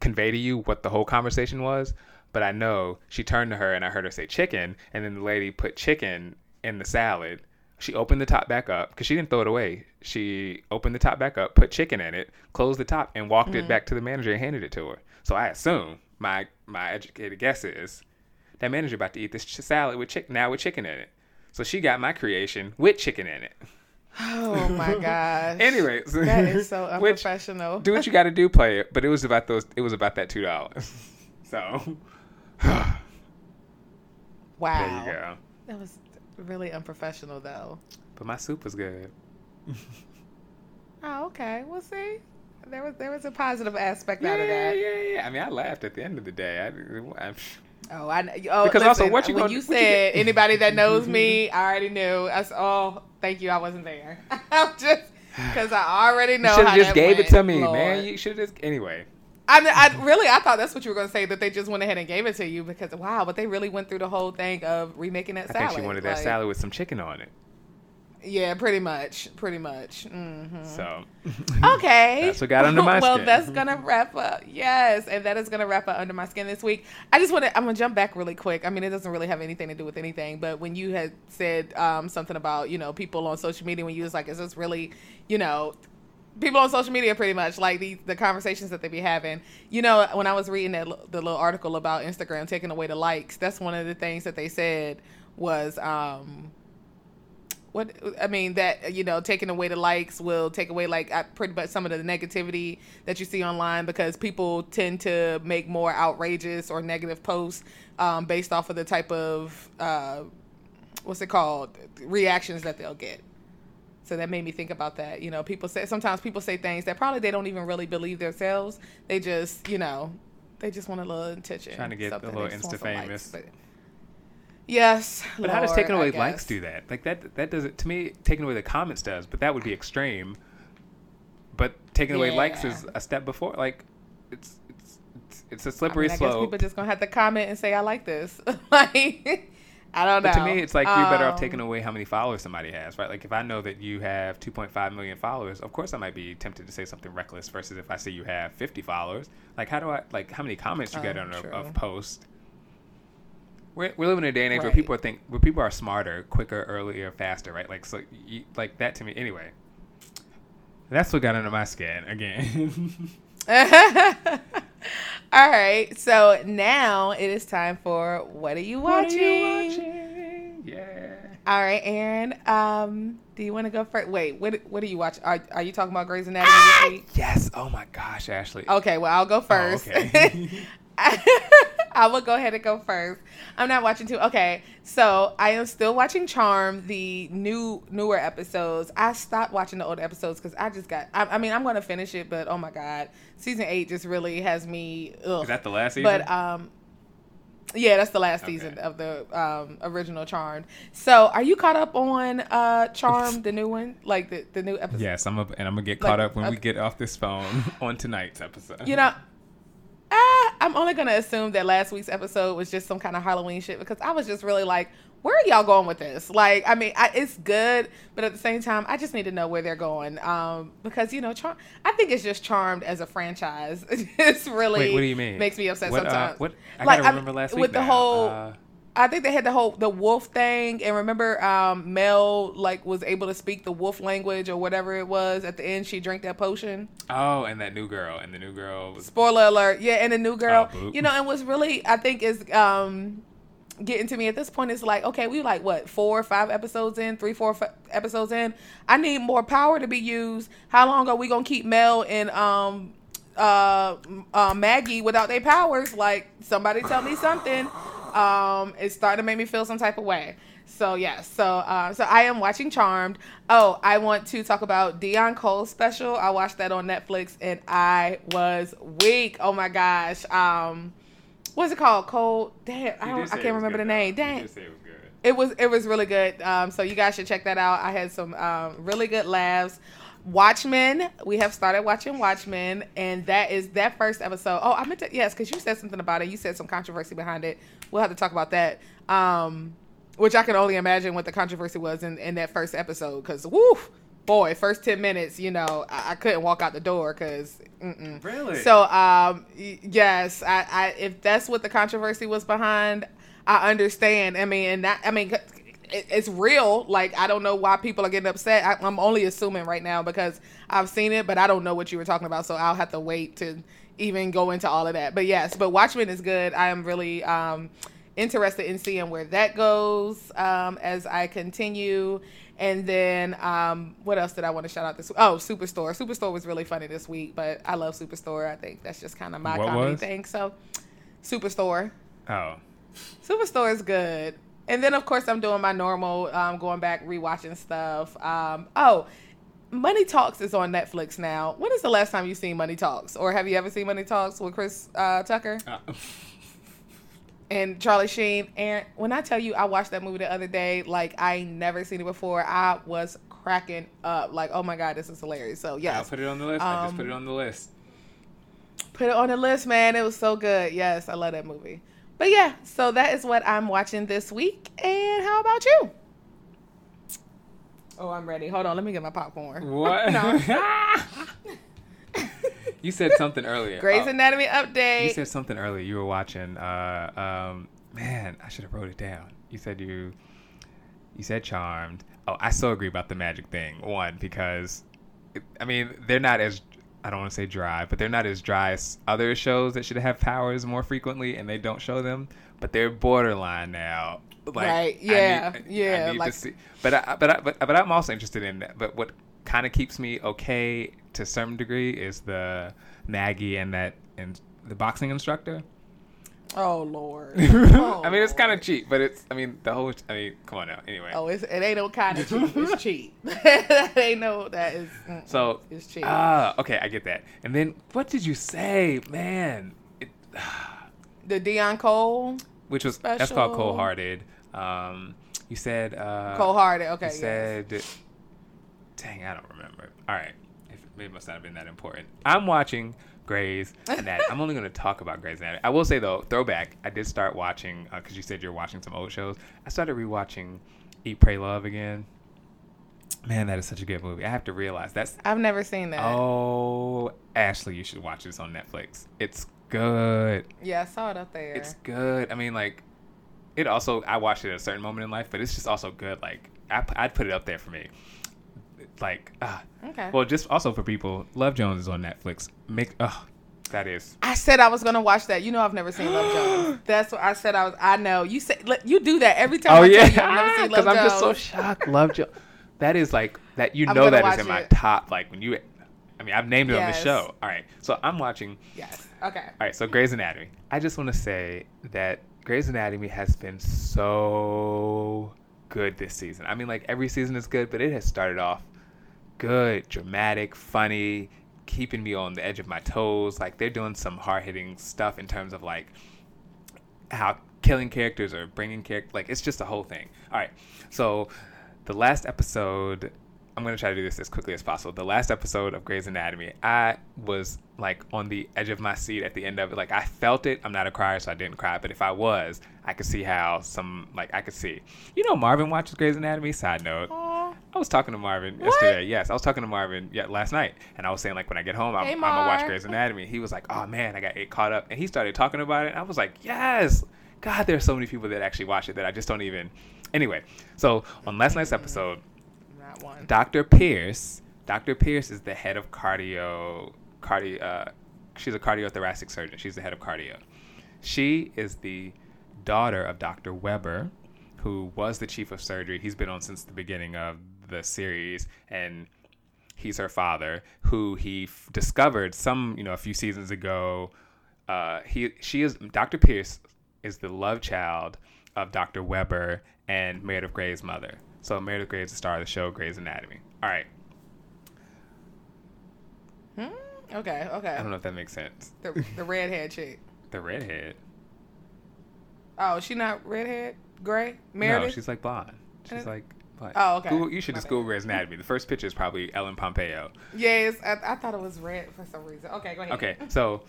convey to you what the whole conversation was. But I know she turned to her and I heard her say chicken, and then the lady put chicken in the salad. She opened the top back up because she didn't throw it away. She opened the top back up, put chicken in it, closed the top, and walked Mm-hmm. it back to the manager and handed it to her. So I assume my my educated guess is that manager about to eat this ch- salad with chicken now with chicken in it. So she got my creation with chicken in it. Oh my *laughs* gosh. Anyways, that is so *laughs* which unprofessional. do what you got to do, play it. But it was about those. It was about that two dollars. *laughs* So wow. *sighs* there you go. That was really unprofessional, though. But my soup was good. Oh, okay. We'll see. There was there was a positive aspect Yeah, out of that. yeah, yeah, yeah. I mean, I laughed at the end of the day. I, I, *laughs* Oh, I kn- oh, Because also, what you when gonna- you what you said anybody that knows me, *laughs* I already knew. I said, oh, thank you, I wasn't there. *laughs* I'm just because I already know. you should have just gave went, it to me, Lord. man. You should have just anyway. I, mean, I really, I thought that's what you were going to say that they just went ahead and gave it to you because wow, but they really went through the whole thing of remaking that I salad. think she wanted that like- salad with some chicken on it. Yeah, pretty much, pretty much. hmm So *laughs* Okay. *laughs* That's what got under my *laughs* well, skin. Well, that's gonna wrap up. Yes, and that is gonna wrap up under my skin this week. I just want to. I'm gonna jump back really quick. I mean, it doesn't really have anything to do with anything, but when you had said um, something about you know people on social media, when you was like, is this really, you know. People on social media, pretty much like the the conversations that they be having. You know, when I was reading that the little article about Instagram taking away the likes, that's one of the things that they said was um, what I mean that you know taking away the likes will take away like uh, pretty much some of the negativity that you see online because people tend to make more outrageous or negative posts um, based off of the type of uh, what's it called reactions that they'll get. So that made me think about that. You know, people say sometimes people say things that probably they don't even really believe themselves. They just, you know, they just want a little attention. Trying to get a little They just want insta likes, famous. but- yes. But how does taking away likes do that? Like that that doesn't to me taking away the comments does, but that would be extreme. But taking away likes is a step before. Like it's it's it's, it's a I, slippery mean, I guess slope. people just gonna have to comment and say I like this. *laughs* like I don't know. But to me, it's like you're better off Um, taking away how many followers somebody has, right? Like if I know that you have 2.5 million followers, of course I might be tempted to say something reckless. Versus if I see you have 50 followers, like how do I like how many comments you get Oh, on a, a post? We're, we're living in a day and age where people are think where people are smarter, quicker, earlier, faster, right? Like so, you, like that to me. Anyway, that's what got under my skin again. *laughs* *laughs* All right, so now it is time for what are you What are watching? you watching? Yeah. All right, Aaron. Um, do you want to go first? Wait, what what are you watching? Are Are you talking about Grey's Anatomy week? Yes. Oh my gosh, Ashley. Okay, well I'll go first. Oh, okay. *laughs* *laughs* I will go ahead and go first. I'm not watching too. Okay, so I am still watching Charm, the new newer episodes. I stopped watching the old episodes because I just got. I, I mean, I'm going to finish it, but oh my god, season eight just really has me. Ugh. Is that the last season? But um, yeah, that's the last Okay. season of the um original Charmed. So, are you caught up on uh Charmed, the new one, like the the new episode? Yes, I'm a, and I'm gonna get Like, caught up when we get off this phone *laughs* on tonight's episode. You know, ah, I'm only gonna assume that last week's episode was just some kind of Halloween shit because I was just really like, where are y'all going with this? Like, I mean, I, it's good, but at the same time, I just need to know where they're going. Um, because you know, Charm, I think it's just Charmed as a franchise. *laughs* it's really Wait, what do you mean? Makes me upset What, uh, sometimes. what- I Like, gotta remember last week with the whole. Uh, I think they had the whole the wolf thing, and remember, um, Mel like was able to speak the wolf language or whatever it was. At the end, she drank that potion. oh, and that new girl, and the new girl was Spoiler alert! Yeah, and the new girl, Oh, you know, and what's really I think is um getting to me at this point is like, okay, we like what four or five episodes in, three, four f- episodes in. I need more power to be used. How long are we gonna keep Mel and um uh, uh Maggie without their powers? Like somebody tell me something. Um, it's starting to make me feel some type of way. So yes, so um, so I am watching Charmed. Oh, I want to talk about Deon Cole's special. I watched that on Netflix and I was weak. Oh my gosh. Um, what's it called? Cole. Damn, I, don't, I can't remember the name. Dang. it was. It was it was really good. Um, so you guys should check that out. I had some um, really good laughs. Watchmen. We have started watching Watchmen, and that is that first episode. Oh, I meant to yes, because you said something about it. You said some controversy behind it. We'll have to talk about that. Um, which I can only imagine what the controversy was in, in that first episode. Because woo, boy, first ten minutes, you know, I, I couldn't walk out the door because. Really? So um, y- yes, I, I if that's what the controversy was behind, I understand. I mean, and that I mean, it's real. Like I don't know why people are getting upset. I, I'm only assuming right now because I've seen it, but I don't know what you were talking about. So I'll have to wait to even go into all of that. But yes, but Watchmen is good. I am really um, interested in seeing where that goes um, as I continue. And then um, what else did I want to shout out this? Oh, Superstore. Superstore was really funny this week, but I love Superstore. I think that's just kind of my What comedy was? thing. So Superstore. Oh, Superstore is good. And then of course I'm doing my normal, um, going back rewatching stuff. Um, oh, Money Talks is on Netflix now. When is the last time you seen Money Talks, or have you ever seen Money Talks with Chris uh, Tucker Uh, *laughs* and Charlie Sheen? And when I tell you I watched that movie the other day, like I never seen it before, I was cracking up. Like, oh my god, this is hilarious. So yes, I'll put it on the list. I just put Um, it on the list. put it on the list, man. It was so good. Yes, I love that movie. But yeah, so that is what I'm watching this week. And how about you? Oh, I'm ready. Hold on, let me get my popcorn. What? *laughs* *laughs* You said something earlier. *laughs* Grey's Oh, Anatomy update. You said something earlier. You were watching. Uh, um, man, I should have wrote it down. You said you. You said Charmed. Oh, I so agree about the magic thing. One because, it- I mean, they're not as. I don't want to say dry, but they're not as dry as other shows that should have powers more frequently, and they don't show them. But they're borderline now. Like, Right, yeah, I need, yeah, I need like- to see. But I, but I, but but I'm also interested in that. But what kind of keeps me okay to some degree is the Maggie and that and the boxing instructor. Oh Lord. Oh, *laughs* I mean, it's kind of cheap, but it's. I mean, the whole. I mean, come on now. Anyway. Oh, it's, it ain't no kind of cheap. It's *laughs* cheap. *laughs* that ain't no. That is. So it's cheap. Ah, okay, I get that. And then what did you say, man? It, the Deon Cole, which was that's called Special. cold hearted. Um, you said uh, Cole Hearted. Okay. You yes. said, dang, I don't remember. All right, if, it must not have been that important. I'm watching Grey's *laughs* Anatomy. I'm only going to talk about Grey's Anatomy. I will say though, throwback. I did start watching uh, because you said you're watching some old shows. I started rewatching Eat, Pray, Love again. Man, that is such a good movie. I have to realize that's I've never seen that. Oh, Ashley, you should watch this on Netflix. It's good. Yeah, I saw it up there. It's good. I mean, like, it also, I watched it at a certain moment in life, but it's just also good. Like, I, I'd put it up there for me. Like, ah. okay. Well, just also for people, Love Jones is on Netflix. Make, oh, that is. I said I was gonna watch that. You know, I've never seen Love Jones. *gasps* That's what I said. I was. I know you let- you do that every time. Oh, I yeah. tell you I've never seen *laughs* Love Because I'm just so shocked. Love Jones. That is like, that you I'm know that is in my top, like, when you, I mean, I've named it on the show. All right. So I'm watching Yes. Okay. All right, so Grey's Anatomy. I just want to say that Grey's Anatomy has been so good this season. I mean, like every season is good, but it has started off good, dramatic, funny, keeping me on the edge of my toes. Like they're doing some hard hitting stuff in terms of like how killing characters or bringing characters. Like it's just a whole thing. All right, so the last episode. I'm gonna try to do this as quickly as possible. The last episode of Grey's Anatomy, I was like on the edge of my seat at the end of it. Like I felt it. I'm not a crier, so I didn't cry. But if I was, I could see how some like I could see. You know, Marvin watches Grey's Anatomy. Side note. Aw. I was talking to Marvin What? yesterday. Yes, I was talking to Marvin yeah, last night, and I was saying like when I get home, I'm, Hey, I'm gonna watch. Grey's Anatomy. He was like, "Oh man, I got it caught up," and he started talking about it. And I was like, "Yes, God, there's so many people that actually watch it that I just don't even." Anyway, so on last night's episode, One. Dr. Pierce, Dr. Pierce is the head of cardio, cardio. Uh, she's a cardiothoracic surgeon. She's the head of cardio. She is the daughter of Dr. Weber, who was the chief of surgery. He's been on since the beginning of the series, and he's her father, who he f- discovered some, you know, a few seasons ago. Uh, he, she is Dr. Pierce is the love child of Dr. Weber and Meredith Grey's mother. So Meredith Grey is the star of the show Grey's Anatomy. All right, Hmm? Okay. Okay. I don't know if that makes sense. The the redhead chick. *laughs* The redhead. Oh, she not redhead? Grey? Meredith? No, she's like blonde. She's Uh, like. Black. Oh, okay. Google, you should My just bad. Google Grey's Anatomy. The first picture is probably Ellen Pompeo. Yes, I, I thought it was red for some reason. Okay, go ahead. Okay, so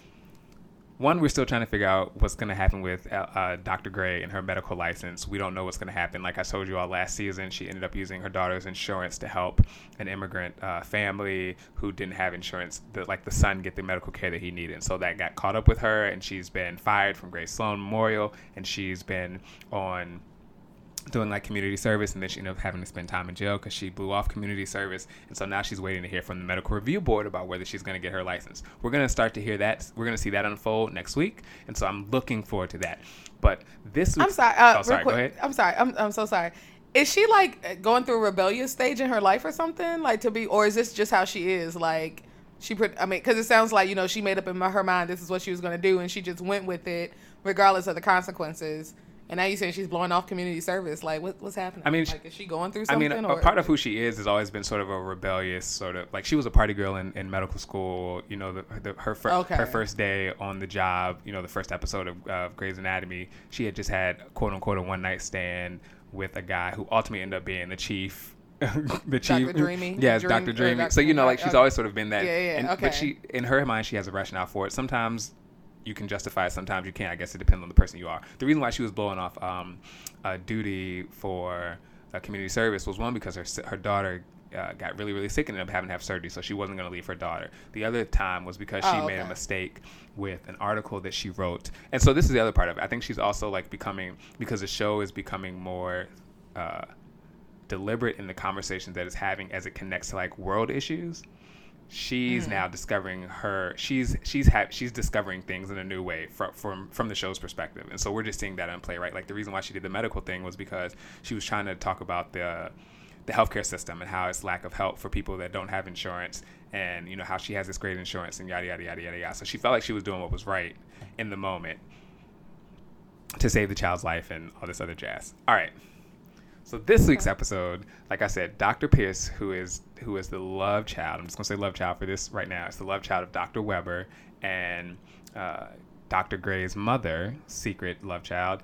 one, we're still trying to figure out what's going to happen with uh, uh, Dr. Grey and her medical license. We don't know what's going to happen. Like I told you all last season, she ended up using her daughter's insurance to help an immigrant uh, family who didn't have insurance, the, like the son, get the medical care that he needed. So that got caught up with her, and she's been fired from Grey Sloan Memorial, and she's been on doing like community service and then she ended up having to spend time in jail because she blew off community service and so now she's waiting to hear from the medical review board about whether she's going to get her license we're going to start to hear that we're going to see that unfold next week and so i'm looking forward to that but this week I'm sorry. Uh, oh, sorry real go ahead I'm sorry. I'm, I'm so sorry. Is she like going through a rebellious stage in her life or something? Like to be, or is this just how she is? Like she, put I mean, because it sounds like you know she made up in her mind this is what she was going to do, and she just went with it regardless of the consequences. And now you saying she's blowing off community service. Like what, what's happening? I mean, like is she going through something? I mean, a, or, part of who she is has always been sort of a rebellious sort of like she was a party girl in, in medical school. You know, the, the, her fir- Okay. her first day on the job. You know, the first episode of uh, Grey's Anatomy, she had just had quote unquote a one night stand with a guy who ultimately ended up being the chief. *laughs* the chief, Dr. Dreamy? *laughs* yes, Dream- Dr. Dreamy. Dr. So you know, like okay. she's always sort of been that. Yeah, yeah, and- okay. But she, in her mind, she has a rationale for it. Sometimes you can justify it. Sometimes you can't. I guess it depends on the person you are. The reason why she was blowing off um, uh, duty for uh, community service was one because her her daughter uh, got really really sick and ended up having to have surgery, so she wasn't going to leave her daughter. The other time was because she Oh, made a mistake with an article that she wrote, and so this is the other part of it. I think she's also like becoming because the show is becoming more. Uh, deliberate in the conversations that it's having as it connects to like world issues she's mm. now discovering her she's she's ha- she's discovering things in a new way from from from the show's perspective. And so we're just seeing that in play right? Like the reason why she did the medical thing was because she was trying to talk about the the healthcare system and how it's lack of help for people that don't have insurance and you know how she has this great insurance and yada yada yada yada yada. So she felt like she was doing what was right in the moment to save the child's life and all this other jazz. All right so this week's episode, like I said, Dr. Pierce, who is who is the love child. I'm just gonna say love child for this right now. It's the love child of Dr. Weber and uh, Dr. Grey's mother, secret love child.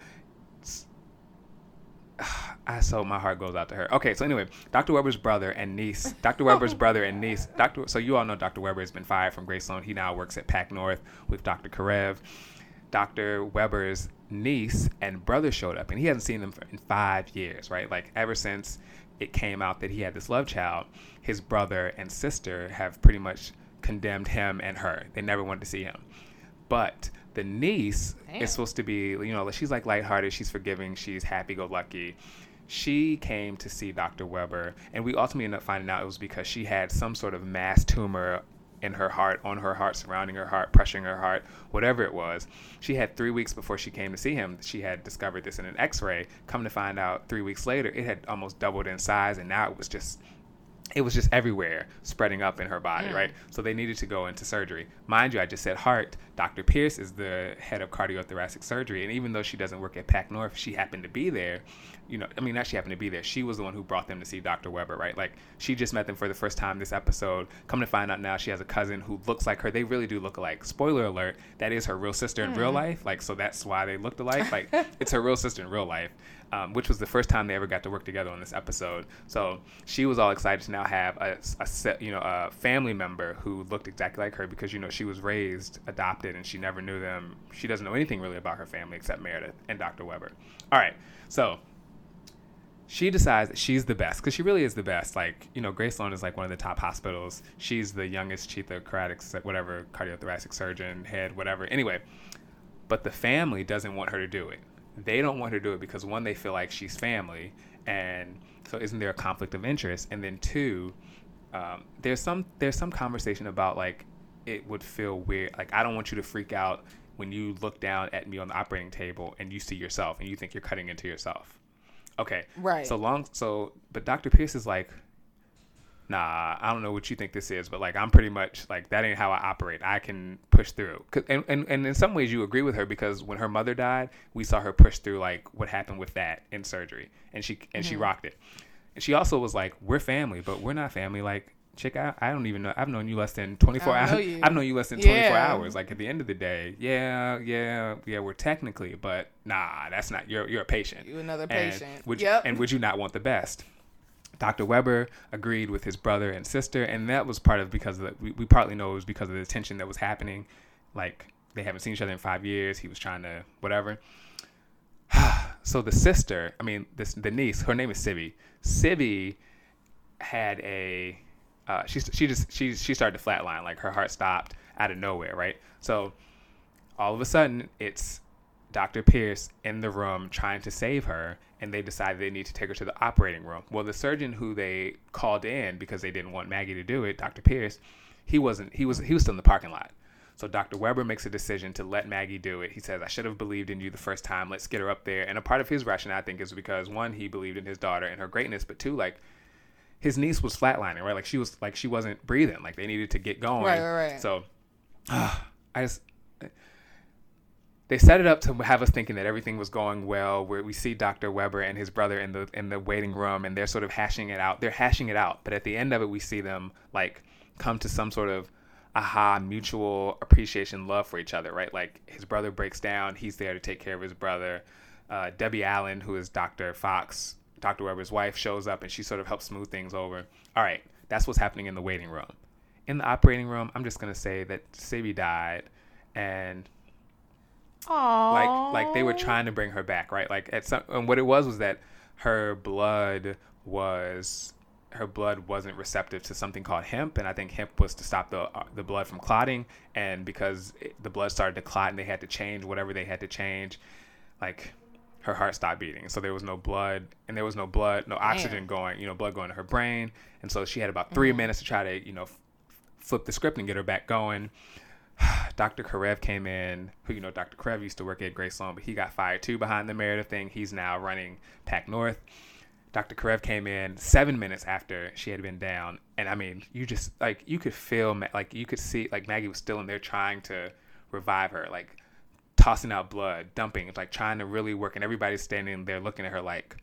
*sighs* I so my heart goes out to her. Okay, so anyway, Dr. Weber's brother and niece, *laughs* Dr. Weber's brother and niece, Dr. So you all know Dr. Weber has been fired from Grey Sloan. He now works at Pac North with Dr. Karev. Dr. Weber's niece and brother showed up, and he hasn't seen them in five years, right? Like ever since it came out that he had this love child, his brother and sister have pretty much condemned him and her. They never wanted to see him. But the niece Damn. is supposed to be, you know, she's like lighthearted, she's forgiving, she's happy-go-lucky. She came to see Dr. Weber, and we ultimately ended up finding out it was because she had some sort of mass tumor in her heart, on her heart, surrounding her heart, pressuring her heart, whatever it was. She had three weeks before she came to see him, she had discovered this in an x ray. Come to find out, three weeks later, it had almost doubled in size, and now it was just it was just everywhere spreading up in her body, mm. right? So they needed to go into surgery. Mind you, I just said heart. Dr. Pierce is the head of cardiothoracic surgery. And even though she doesn't work at Pac North, she happened to be there. You know, I mean, not she happened to be there. She was the one who brought them to see Dr. Weber, right? Like, she just met them for the first time this episode. Come to find out now, she has a cousin who looks like her. They really do look alike. Spoiler alert, that is her real sister in mm. real life. Like, so that's why they looked alike. Like, *laughs* it's her real sister in real life um, which was the first time they ever got to work together on this episode. So she was all excited to now have a, a you know, a family member who looked exactly like her because you know she was raised adopted and she never knew them. She doesn't know anything really about her family except Meredith and Dr. Weber. All right, so she decides that she's the best because she really is the best. Like, you know, Grey Sloan is like one of the top hospitals. She's the youngest of cardiac, whatever, cardiothoracic surgeon, head, whatever. Anyway, but the family doesn't want her to do it they don't want her to do it because one, they feel like she's family, and so isn't there a conflict of interest? And then two, um, there's some there's some conversation about like it would feel weird. Like I don't want you to freak out when you look down at me on the operating table and you see yourself and you think you're cutting into yourself. Okay. Right. So long. So, but Dr. Pierce is like, nah, I don't know what you think this is, but like I'm pretty much like that ain't how I operate. I can push through. And, and and in some ways you agree with her because when her mother died, we saw her push through like what happened with that in surgery, and she and mm-hmm. she rocked it. And she also was like, "We're family, but we're not family." Like, chick, I, I don't even know. I've known you less than 24 hours. *laughs* I've known you less than 24 yeah. hours. Like at the end of the day, yeah, yeah, yeah. We're technically, but nah, that's not. You're you're a patient. You another patient. And would yep. You, and would you not want the best? Dr. Weber agreed with his brother and sister, and that was part of because of the, we, we partly know it was because of the tension that was happening. Like they haven't seen each other in five years. He was trying to whatever. *sighs* so the sister, I mean, this the niece, her name is Sibby. Sibby had a uh, she she just she she started to flatline, like her heart stopped out of nowhere, right? So all of a sudden, it's Dr. Pierce in the room trying to save her, and they decided they need to take her to the operating room. Well, the surgeon who they called in because they didn't want Maggie to do it, Dr. Pierce, he wasn't. He was he was still in the parking lot. So Dr. Weber makes a decision to let Maggie do it. He says, "I should have believed in you the first time. Let's get her up there." And a part of his rationale, I think, is because one, he believed in his daughter and her greatness, but two, like his niece was flatlining, right? Like she was like she wasn't breathing. Like they needed to get going. Right, right, right. So uh, I just they set it up to have us thinking that everything was going well. Where we see Dr. Weber and his brother in the in the waiting room, and they're sort of hashing it out. They're hashing it out, but at the end of it, we see them like come to some sort of aha mutual appreciation, love for each other. Right? Like his brother breaks down, he's there to take care of his brother. Uh, Debbie Allen, who is Dr. Fox, Dr. Weber's wife, shows up and she sort of helps smooth things over. All right, that's what's happening in the waiting room. In the operating room, I'm just gonna say that Sabi died, and Aww. Like like they were trying to bring her back, right? Like at some and what it was was that her blood was her blood wasn't receptive to something called hemp, and I think hemp was to stop the uh, the blood from clotting. And because it, the blood started to clot, and they had to change whatever they had to change, like her heart stopped beating. So there was no blood, and there was no blood, no oxygen Damn. going, you know, blood going to her brain. And so she had about 3 mm-hmm. minutes to try to, you know, flip the script and get her back going. *sighs* Dr. Karev came in, who you know, Dr. Karev used to work at Grey Sloan, but he got fired too behind the Meredith thing. He's now running PAC North. Dr. Karev came in seven minutes after she had been down, and I mean, you just like you could feel like you could see like Maggie was still in there trying to revive her, like tossing out blood, dumping, like trying to really work, and everybody's standing there looking at her like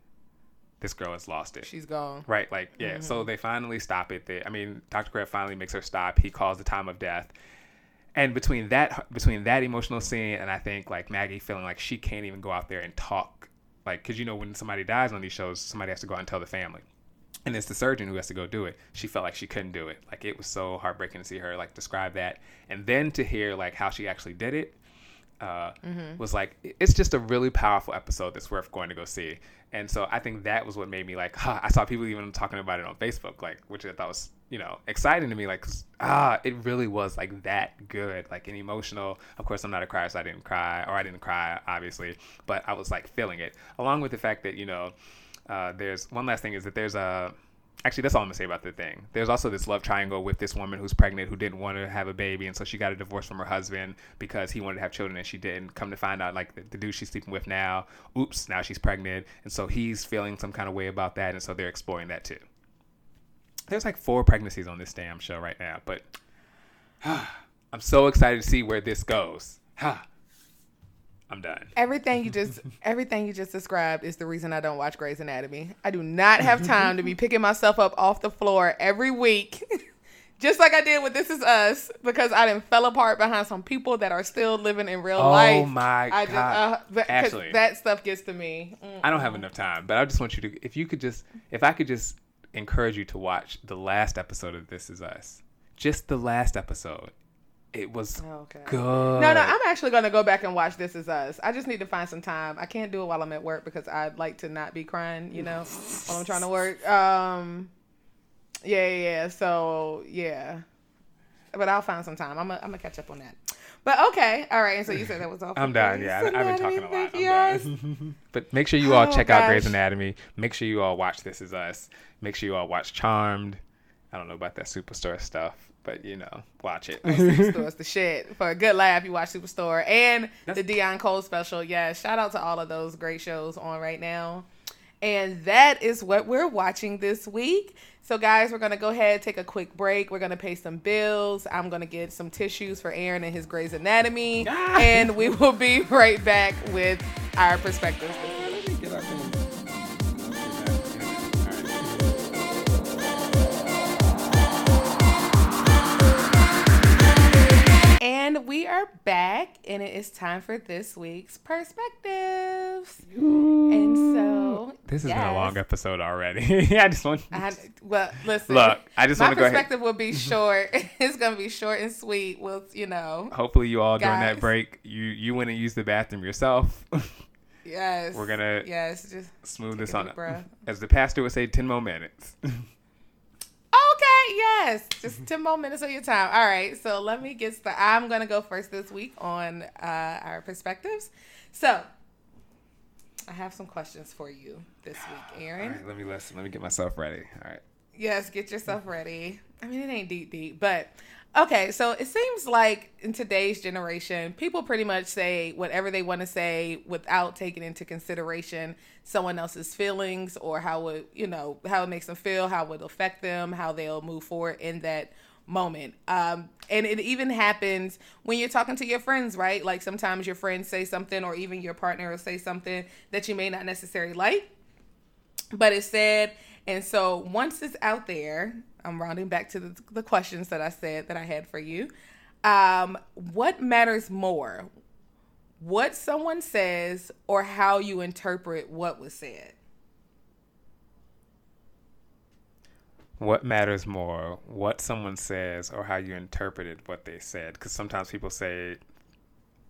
this girl has lost it. She's gone. Right, like yeah. Mm-hmm. So they finally stop it. They, I mean, Dr. Karev finally makes her stop. He calls the time of death, and between that between that emotional scene and I think like Maggie feeling like she can't even go out there and talk like because you know when somebody dies on these shows somebody has to go out and tell the family and it's the surgeon who has to go do it she felt like she couldn't do it like it was so heartbreaking to see her like describe that and then to hear like how she actually did it uh, mm-hmm. was like it's just a really powerful episode that's worth going to go see and so i think that was what made me like huh, *laughs* i saw people even talking about it on facebook like which i thought was you know exciting to me like ah it really was like that good like an emotional of course i'm not a crier so i didn't cry or i didn't cry obviously but i was like feeling it along with the fact that you know uh, there's one last thing is that there's a actually that's all i'm gonna say about the thing. There's also this love triangle with this woman who's pregnant who didn't want to have a baby and so she got a divorce from her husband because he wanted to have children and she didn't. Come to find out like the, the dude she's sleeping with now oops now she's pregnant and so he's feeling some kind of way about that and so they're exploring that too. There's like four pregnancies on this damn show right now, but *sighs* I'm so excited to see where this goes. I'm done. Everything you just *laughs* everything you just described is the reason I don't watch Grey's Anatomy. I do not have time to be *laughs* picking myself up off the floor every week. *laughs* just like I did with This Is Us, because I didn't fell apart behind some people that are still living in real oh life. Oh my I god! Just, uh, Actually, that stuff gets to me. Mm-mm. I don't have enough time, but I just want you to, if you could just, if I could just encourage you to watch the last episode of This Is Us. Just the last episode. It was okay. good. No, no, I'm actually going to go back and watch This Is Us. I just need to find some time. I can't do it while I'm at work because I'd like to not be crying, you know, while I'm trying to work. Um, yeah, yeah. So, yeah. But I'll find some time. I'm going to catch up on that. But okay, all right. And so you said that was all. *laughs* I'm done. Yeah, I've been talking a lot. I'm done. *laughs* but make sure you all oh, check gosh. out Grey's Anatomy. Make sure you all watch This Is Us. Make sure you all watch Charmed. I don't know about that Superstore stuff, but you know, watch it. *laughs* Oh, Superstore's the shit. For a good laugh, you watch Superstore and That's... the Deon Cole special. Yeah, shout out to all of those great shows on right now. And that is what we're watching this week. So, guys, we're going to go ahead, take a quick break. We're going to pay some bills. I'm going to get some tissues for Aaron and his Grey's Anatomy. *laughs* And we will be right back with our perspectives. And we are back, and it is time for this week's perspectives. Ooh. And so, this has yes. been a long episode already. *laughs* I just want. I, well, listen. Look, I just want to go ahead. My perspective will be *laughs* short. *laughs* it's gonna be short and sweet. We'll, you know. Hopefully, you all guys. during that break, you you went and used the bathroom yourself. yes. We're gonna yes just smooth this on. As the pastor would say, ten more minutes. Okay, yes. Just 10 more minutes of your time. All right. So let me get started. I'm going to go first this week on uh, our perspectives. So I have some questions for you this week, *sighs* Aaron. let me listen. Let me get myself ready. All right. Yes, get yourself ready. I mean, it ain't deep, deep, but Okay, so it seems like in today's generation, people pretty much say whatever they want to say without taking into consideration someone else's feelings or how it, you know, how it makes them feel, how it will affect them, how they'll move forward in that moment. Um, and it even happens when you're talking to your friends, right? Like sometimes your friends say something, or even your partner will say something that you may not necessarily like, but it's said. And so once it's out there, I'm rounding back to the, the questions that I said that I had for you. Um, what matters more, what someone says or how you interpret what was said? What matters more, what someone says or how you interpreted what they said? Because sometimes people say,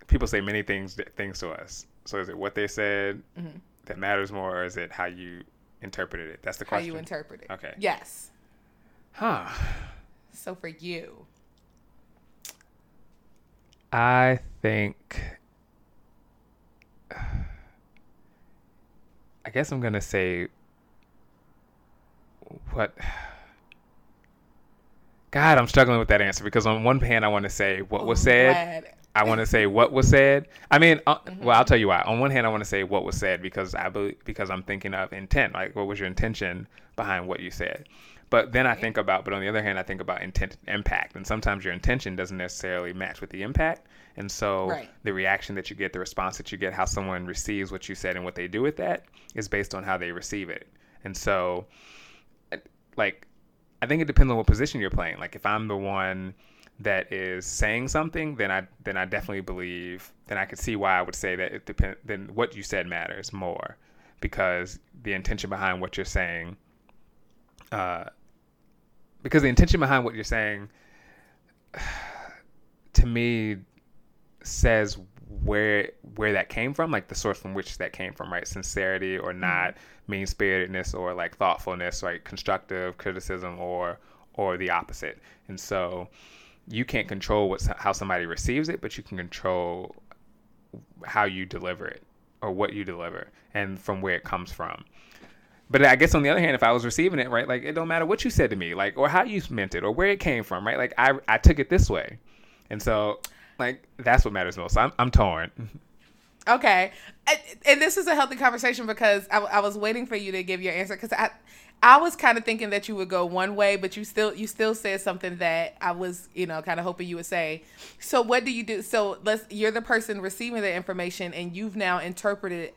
people say many things things to us. So is it what they said mm-hmm. that matters more, or is it how you interpreted it? That's the question. How you interpret it. Okay. Yes. Huh. So for you, I think. I guess I'm gonna say what God, I'm struggling with that answer because on one hand, I want to say what was said. glad. I want to say what was said. I mean, uh, *laughs* Mm-hmm. well, I'll tell you why. On one hand, I want to say what was said because I believe because I'm thinking of intent. Like, what was your intention behind what you said? But then I think about, but on the other hand, I think about intent impact, and sometimes your intention doesn't necessarily match with the impact, and so Right. the reaction that you get, the response that you get, how someone receives what you said, and what they do with that is based on how they receive it. And so, like, I think it depends on what position you're playing. Like, if I'm the one that is saying something, then I then I definitely believe. Then I could see why I would say that it depends. Then what you said matters more, because the intention behind what you're saying. Uh, because the intention behind what you're saying, *sighs* to me, says where where that came from, like the source from which that came from, right? Sincerity or mm-hmm. not, mean spiritedness or like thoughtfulness, right? Constructive criticism or or the opposite. And so you can't control what's how somebody receives it, but you can control how you deliver it or what you deliver and from where it comes from. But I guess on the other hand, if I was receiving it, right, like it don't matter what you said to me, like or how you meant it or where it came from, right? Like I I took it this way. And so like that's what matters most. I'm I'm torn. Okay, and, this is a healthy conversation because I, I was waiting for you to give your answer because I, I was kind of thinking that you would go one way, but you still you still said something that I was you know kind of hoping you would say. So what do you do? So let's you're the person receiving the information and you've now interpreted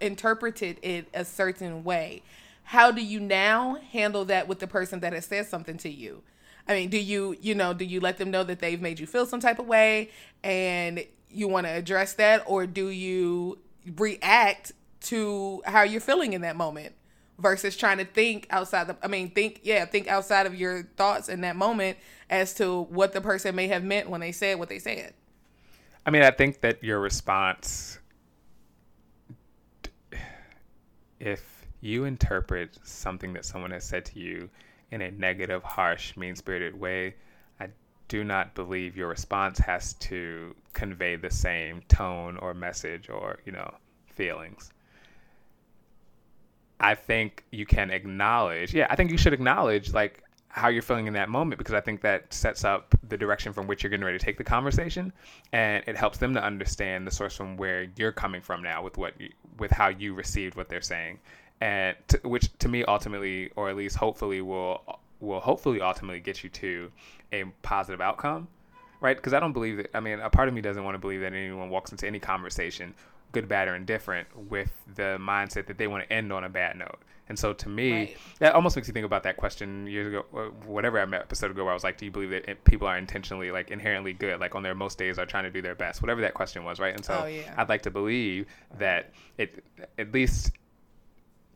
interpreted it a certain way. How do you now handle that with the person that has said something to you? I mean, do you, you know, do you let them know that they've made you feel some type of way and you want to address that or do you react to how you're feeling in that moment versus trying to think outside the I mean, think yeah, think outside of your thoughts in that moment as to what the person may have meant when they said what they said. I mean, I think that your response if you interpret something that someone has said to you in a negative, harsh, mean spirited way, I do not believe your response has to convey the same tone or message or, you know, feelings. I think you can acknowledge, yeah, I think you should acknowledge like how you're feeling in that moment because I think that sets up the direction from which you're getting ready to take the conversation, and it helps them to understand the source from where you're coming from now with what you, with how you received what they're saying, and to, which to me ultimately, or at least hopefully, will will hopefully ultimately get you to a positive outcome, right? Because I don't believe that. I mean, a part of me doesn't want to believe that anyone walks into any conversation good, bad, or indifferent with the mindset that they want to end on a bad note. And so to me, Right. that almost makes you think about that question years ago, or whatever I met episode ago, where I was like, do you believe that people are intentionally, like inherently good, like on their most days are trying to do their best, whatever that question was, right? And so Oh, yeah. I'd like to believe that it, at least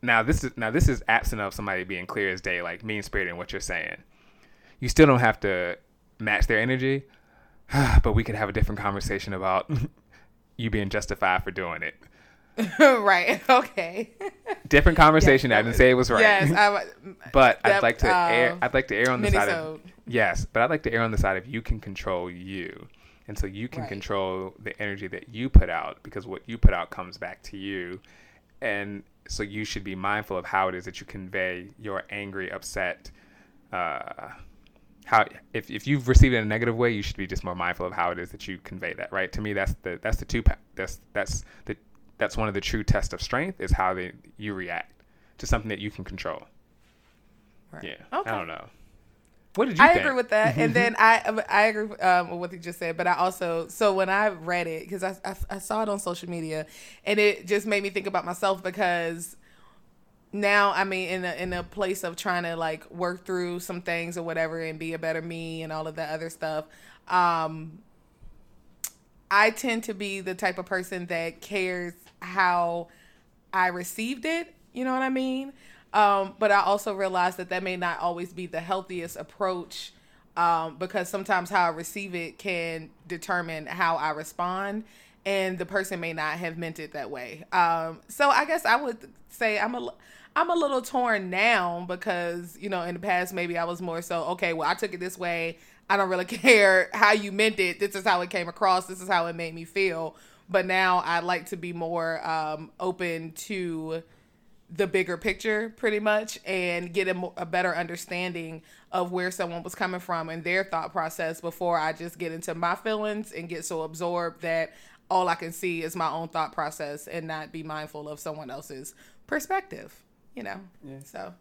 now this is now this is absent of somebody being clear as day, like mean spirited in what you're saying. You still don't have to match their energy, *sighs* but we could have a different conversation about *laughs* you being justified for doing it. *laughs* right. Okay. Different conversation. I didn't say it was right. Yes. I, but I'd like to uh, I'd like to err on the side of yes, but I'd like to err on the side of you can control you, and so you can Right. control the energy that you put out because what you put out comes back to you, and so you should be mindful of how it is that you convey your angry, upset. Uh, how if, if you've received it in a negative way, you should be just more mindful of how it is that you convey that. Right? To me, that's the that's the two that's that's the that's one of the true tests of strength is how they you react to something that you can control. right. Yeah. Okay. I don't know. What did you I think? agree with that, and then I I agree um, with what you just said, but I also so when I read it because I, I I saw it on social media, and it just made me think about myself because now I mean in a in a place of trying to like work through some things or whatever and be a better me and all of that other stuff. Um, I tend to be the type of person that cares how I received it. You know what I mean? Um, but I also realized that that may not always be the healthiest approach um, because sometimes how I receive it can determine how I respond, and the person may not have meant it that way. Um, so I guess I would say I'm a I'm a little torn now because you know in the past maybe I was more so okay well I took it this way I don't really *laughs* care how you meant it this is how it came across this is how it made me feel but now I like to be more um, open to the bigger picture pretty much and get a, mo- a better understanding of where someone was coming from and their thought process before I just get into my feelings and get so absorbed that all I can see is my own thought process and not be mindful of someone else's perspective, you know. Yeah. So,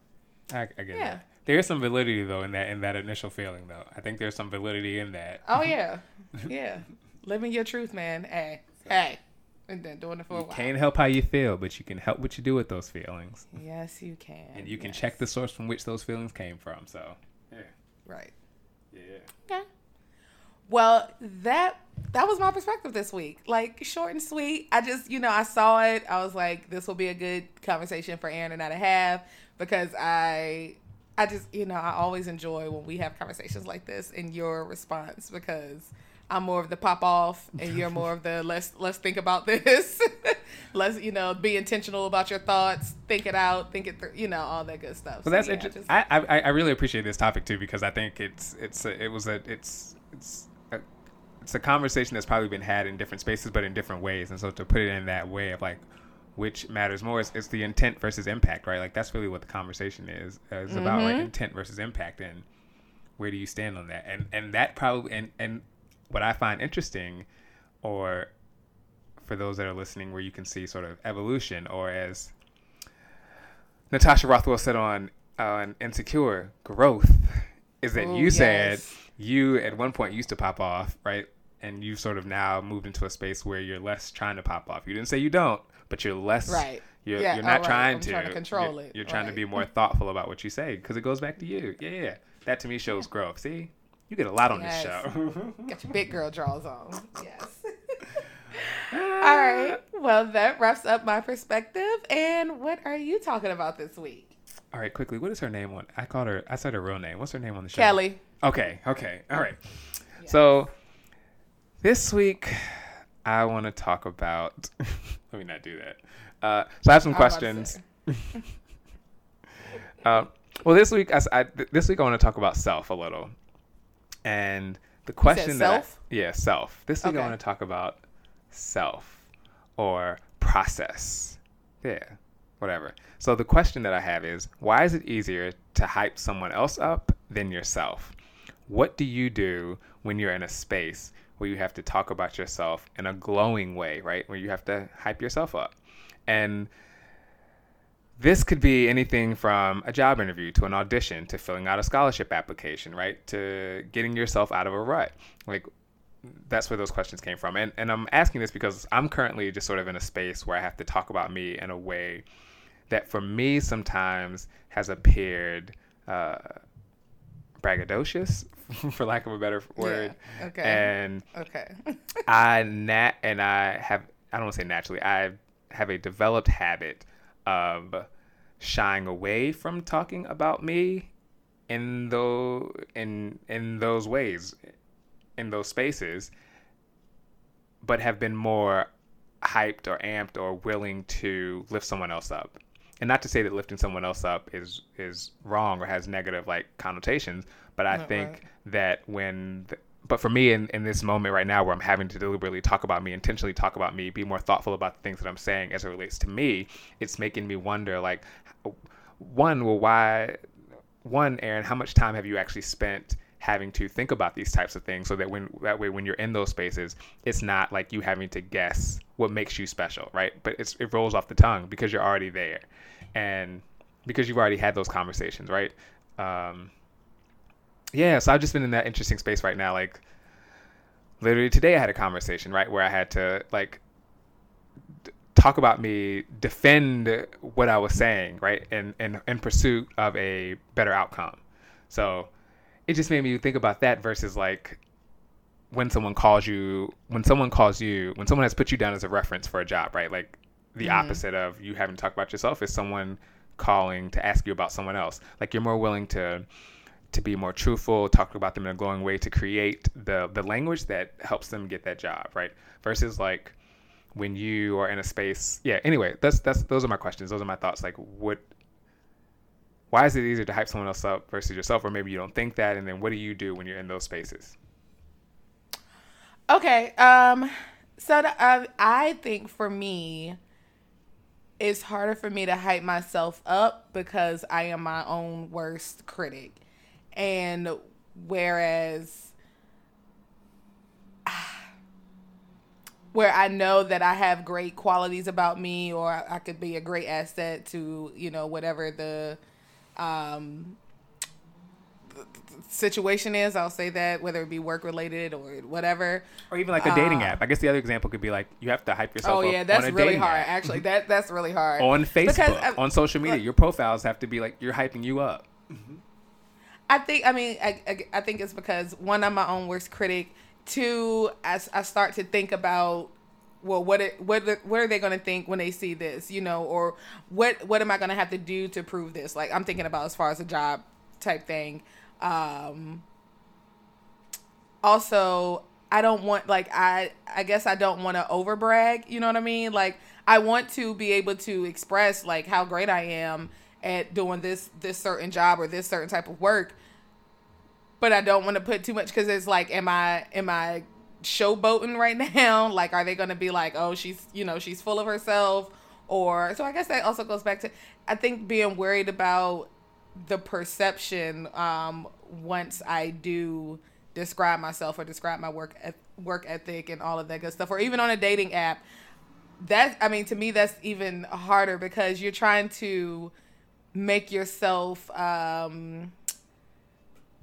I, I get Yeah. that. There is some validity though in that in that initial feeling though. I think there's some validity in that. oh *laughs* yeah. Yeah. Living your truth, man. Hey. Hey. And then doing it for a while. You while. can't help how you feel, but you can help what you do with those feelings, Yes, you can. and you can Yes. check the source from which those feelings came from. So, yeah, Right. yeah. Okay. Well, that that was my perspective this week. Like short and sweet. I just, you know, I saw it. I was like, this will be a good conversation for Aaron and I to have because I I just, you know, I always enjoy when we have conversations like this and your response because I'm more of the pop off and you're more of the *laughs* let's let's think about this. *laughs* let's, you know, be intentional about your thoughts, think it out, think it through, you know, all that good stuff. Well, that's yeah, interesting. just- I, I I really appreciate this topic too because I think it's it's a, it was a it's it's a, it's a conversation that's probably been had in different spaces, but in different ways. And so to put it in that way of like which matters more is, is the intent versus impact, right? Like that's really what the conversation is. Uh, it's about like Mhm. intent versus impact, and where do you stand on that? And and that probably and and what I find interesting, or for those that are listening, where you can see sort of evolution, or as Natasha Rothwell said on on Insecure, growth is that Ooh, you said you at one point used to pop off, right? And you sort of now moved into a space where you're less trying to pop off. You didn't say you don't, but you're less Right. You're, Yeah, you're not oh, right. trying I'm to. trying to control you're, it. You're trying to be more thoughtful about what you say because it goes back to you. Yeah, yeah. That to me shows growth. See, you get a lot on Yes. this show. *laughs* Got your big girl draws on. Yes. *laughs* All right. Well, that wraps up my perspective. And what are you talking about this week? All right, quickly. What is her name on? I called her. I said her real name. What's her name on the show? Kelli. Okay, okay, all right. So this week, I want to talk about. *laughs* let me not do that. Uh, so I have some I was about to questions. Uh, well, this week, I, s- I- th- this week I want to talk about self a little, and the question that I- self? yeah, self. This week I want to talk about self or process. Yeah, whatever. So the question that I have is, why is it easier to hype someone else up than yourself? What do you do when you're in a space where you have to talk about yourself in a glowing way, right? Where you have to hype yourself up. And this could be anything from a job interview to an audition to filling out a scholarship application, right? To getting yourself out of a rut. Like that's where those questions came from. And and I'm asking this because I'm currently just sort of in a space where I have to talk about me in a way that for me sometimes has appeared uh, braggadocious, *laughs* for lack of a better word. Yeah, okay. And Okay. *laughs* I nat and I have I don't want to say naturally I have a developed habit of shying away from talking about me in those in in those ways in those spaces but have been more hyped or amped or willing to lift someone else up and not to say that lifting someone else up is is wrong or has negative like connotations but i Right, think right. that when the, but for me in, in this moment right now where i'm having to deliberately talk about me intentionally talk about me be more thoughtful about the things that i'm saying as it relates to me it's making me wonder like one well why one aaron how much time have you actually spent having to think about these types of things so that when that way when you're in those spaces it's not like you having to guess what makes you special right? But it's, it rolls off the tongue because you're already there and because you've already had those conversations right? Um, yeah so i've just been in that interesting space right now like literally today i had a conversation right where i had to like d- talk about me defend what i was saying right in in, in pursuit of a better outcome so it just made me think about that versus like when someone calls you when someone calls you when someone has put you down as a reference for a job right like the Mhm. opposite of you having to talk about yourself is someone calling to ask you about someone else like you're more willing to to be more truthful talk about them in a glowing way to create the the language that helps them get that job right versus like when you are in a space yeah anyway that's that's those are my questions those are my thoughts like what why is it easier to hype someone else up versus yourself or maybe you don't think that and then what do you do when you're in those spaces Okay. Um. So the, uh, I think for me, it's harder for me to hype myself up because I am my own worst critic. And whereas where I know that I have great qualities about me or I could be a great asset to, you know, whatever the um situation is, I'll say that whether it be work related or whatever, or even like a dating uh, app. I guess the other example could be like you have to hype yourself. Oh yeah, that's really hard. App. Actually, *laughs* that that's really hard on Facebook, on social media. your profiles have to be like you're hyping you up. I think. I mean, I, I, think it's because one, I'm my own worst critic. Two, I, I start to think about well what it, what what are they going to think when they see this you know or what what am i going to have to do to prove this like i'm thinking about as far as a job type thing um, also, I don't want like I I guess I don't want to overbrag, you know what I mean? Like I want to be able to express like how great I am at doing this this certain job or this certain type of work. But I don't want to put too much cuz it's like am I am I showboating right *laughs* now? Like are they going to be like, "Oh, she's, you know, she's full of herself?" Or so I guess that also goes back to I think being worried about the perception um, once I do describe myself or describe my work work ethic and all of that good stuff, or even on a dating app. That I mean, to me, that's even harder because you're trying to make yourself. Um,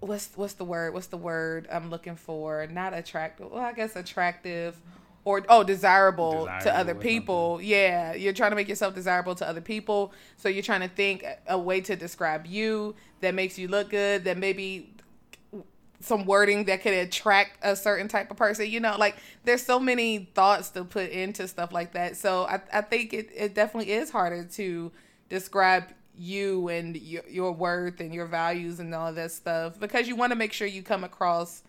what's what's the word? What's the word I'm looking for? Not attractive. Well, I guess attractive or oh desirable, desirable to other people yeah you're trying to make yourself desirable to other people so you're trying to think a way to describe you that makes you look good that maybe some wording that could attract a certain type of person you know like there's so many thoughts to put into stuff like that so i, I think it, it definitely is harder to describe you and your, your worth and your values and all that stuff because you want to make sure you come across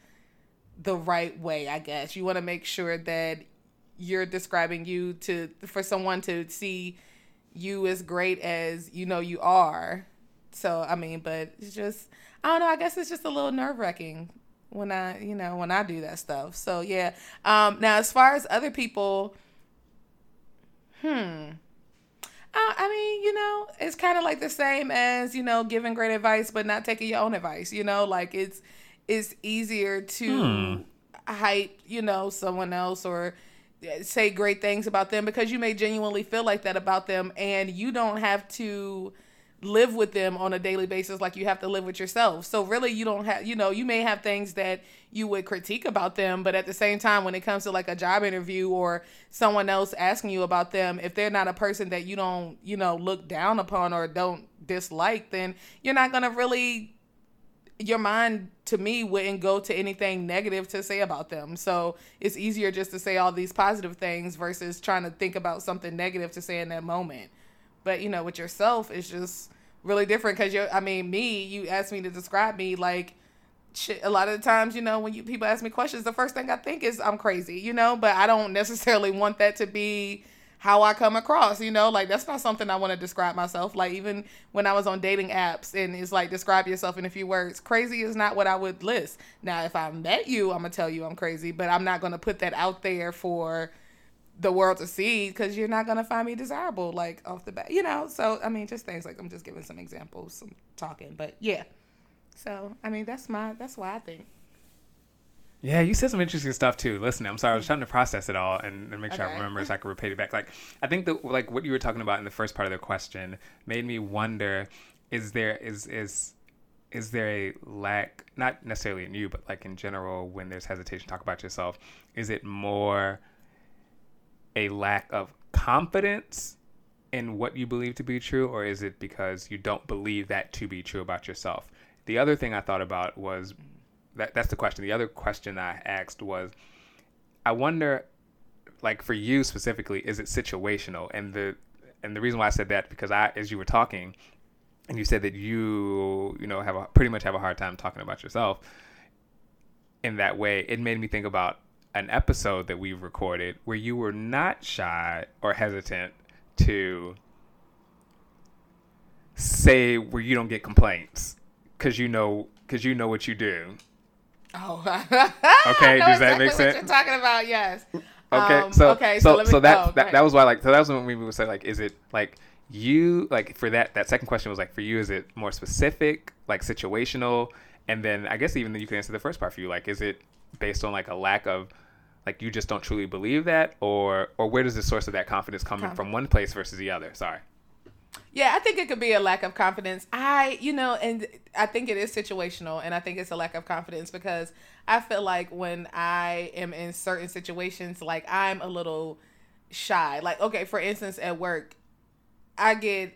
the right way, I guess. You want to make sure that you're describing you to for someone to see you as great as you know you are. So, I mean, but it's just I don't know, I guess it's just a little nerve-wracking when I, you know, when I do that stuff. So, yeah. Um now as far as other people hmm I mean, you know, it's kind of like the same as, you know, giving great advice but not taking your own advice, you know, like it's it's easier to hmm. hype, you know, someone else or say great things about them because you may genuinely feel like that about them and you don't have to live with them on a daily basis like you have to live with yourself. So really you don't have you know, you may have things that you would critique about them, but at the same time when it comes to like a job interview or someone else asking you about them, if they're not a person that you don't, you know, look down upon or don't dislike, then you're not going to really your mind to me wouldn't go to anything negative to say about them. So it's easier just to say all these positive things versus trying to think about something negative to say in that moment. But you know, with yourself, it's just really different because you're. I mean, me. You asked me to describe me like. A lot of the times, you know, when you people ask me questions, the first thing I think is I'm crazy, you know, but I don't necessarily want that to be how I come across, you know, like that's not something I want to describe myself. Like even when I was on dating apps and it's like describe yourself in a few words. Crazy is not what I would list. Now, if I met you, I'm gonna tell you I'm crazy, but I'm not gonna put that out there for the world to see because you're not gonna find me desirable like off the bat, you know. So I mean, just things like I'm just giving some examples, some talking, but yeah. So I mean, that's my that's why I think. Yeah, you said some interesting stuff too. Listen, I'm sorry, I was trying to process it all and, and make sure okay. I remember so I *laughs* could repeat it back. Like, I think that like what you were talking about in the first part of the question made me wonder: is there is is is there a lack, not necessarily in you, but like in general, when there's hesitation, talk about yourself. Is it more a lack of confidence in what you believe to be true, or is it because you don't believe that to be true about yourself? The other thing I thought about was that, that's the question. The other question I asked was, I wonder, like for you specifically, is it situational? And the and the reason why I said that because I, as you were talking, and you said that you, you know, have a pretty much have a hard time talking about yourself. In that way, it made me think about an episode that we've recorded where you were not shy or hesitant to say where you don't get complaints because you know because you know what you do Oh, *laughs* okay. Does that exactly make sense? What you're talking about, yes. Okay, Um, so okay, so so let me- so that oh, that, that was why like so that was when we would say like is it like you like for that that second question was like for you is it more specific like situational and then I guess even then you can answer the first part for you like is it based on like a lack of like you just don't truly believe that? Or or where does the source of that confidence come coming from? One place versus the other. Sorry. Yeah, I think it could be a lack of confidence. I, you know, and I think it is situational, and I think it's a lack of confidence because I feel like when I am in certain situations, like I'm a little shy. Like, okay, for instance, at work, I get,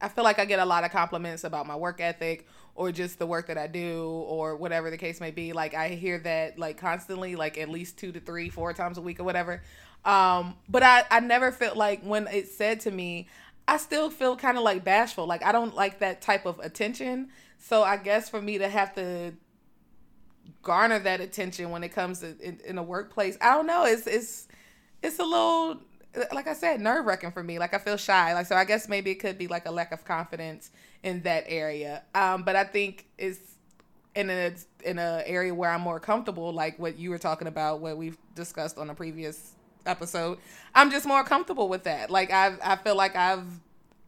I feel like I get a lot of compliments about my work ethic or just the work that I do or whatever the case may be. Like I hear that like constantly, like at least two to three, four times a week or whatever. Um, but I, I never felt like when it said to me, I still feel kind of like bashful. Like I don't like that type of attention. So I guess for me to have to garner that attention when it comes to in, in a workplace, I don't know. It's it's it's a little like I said, nerve wracking for me. Like I feel shy. Like so, I guess maybe it could be like a lack of confidence in that area. Um, but I think it's in a in a area where I'm more comfortable, like what you were talking about, what we've discussed on a previous episode. I'm just more comfortable with that. Like I I feel like I've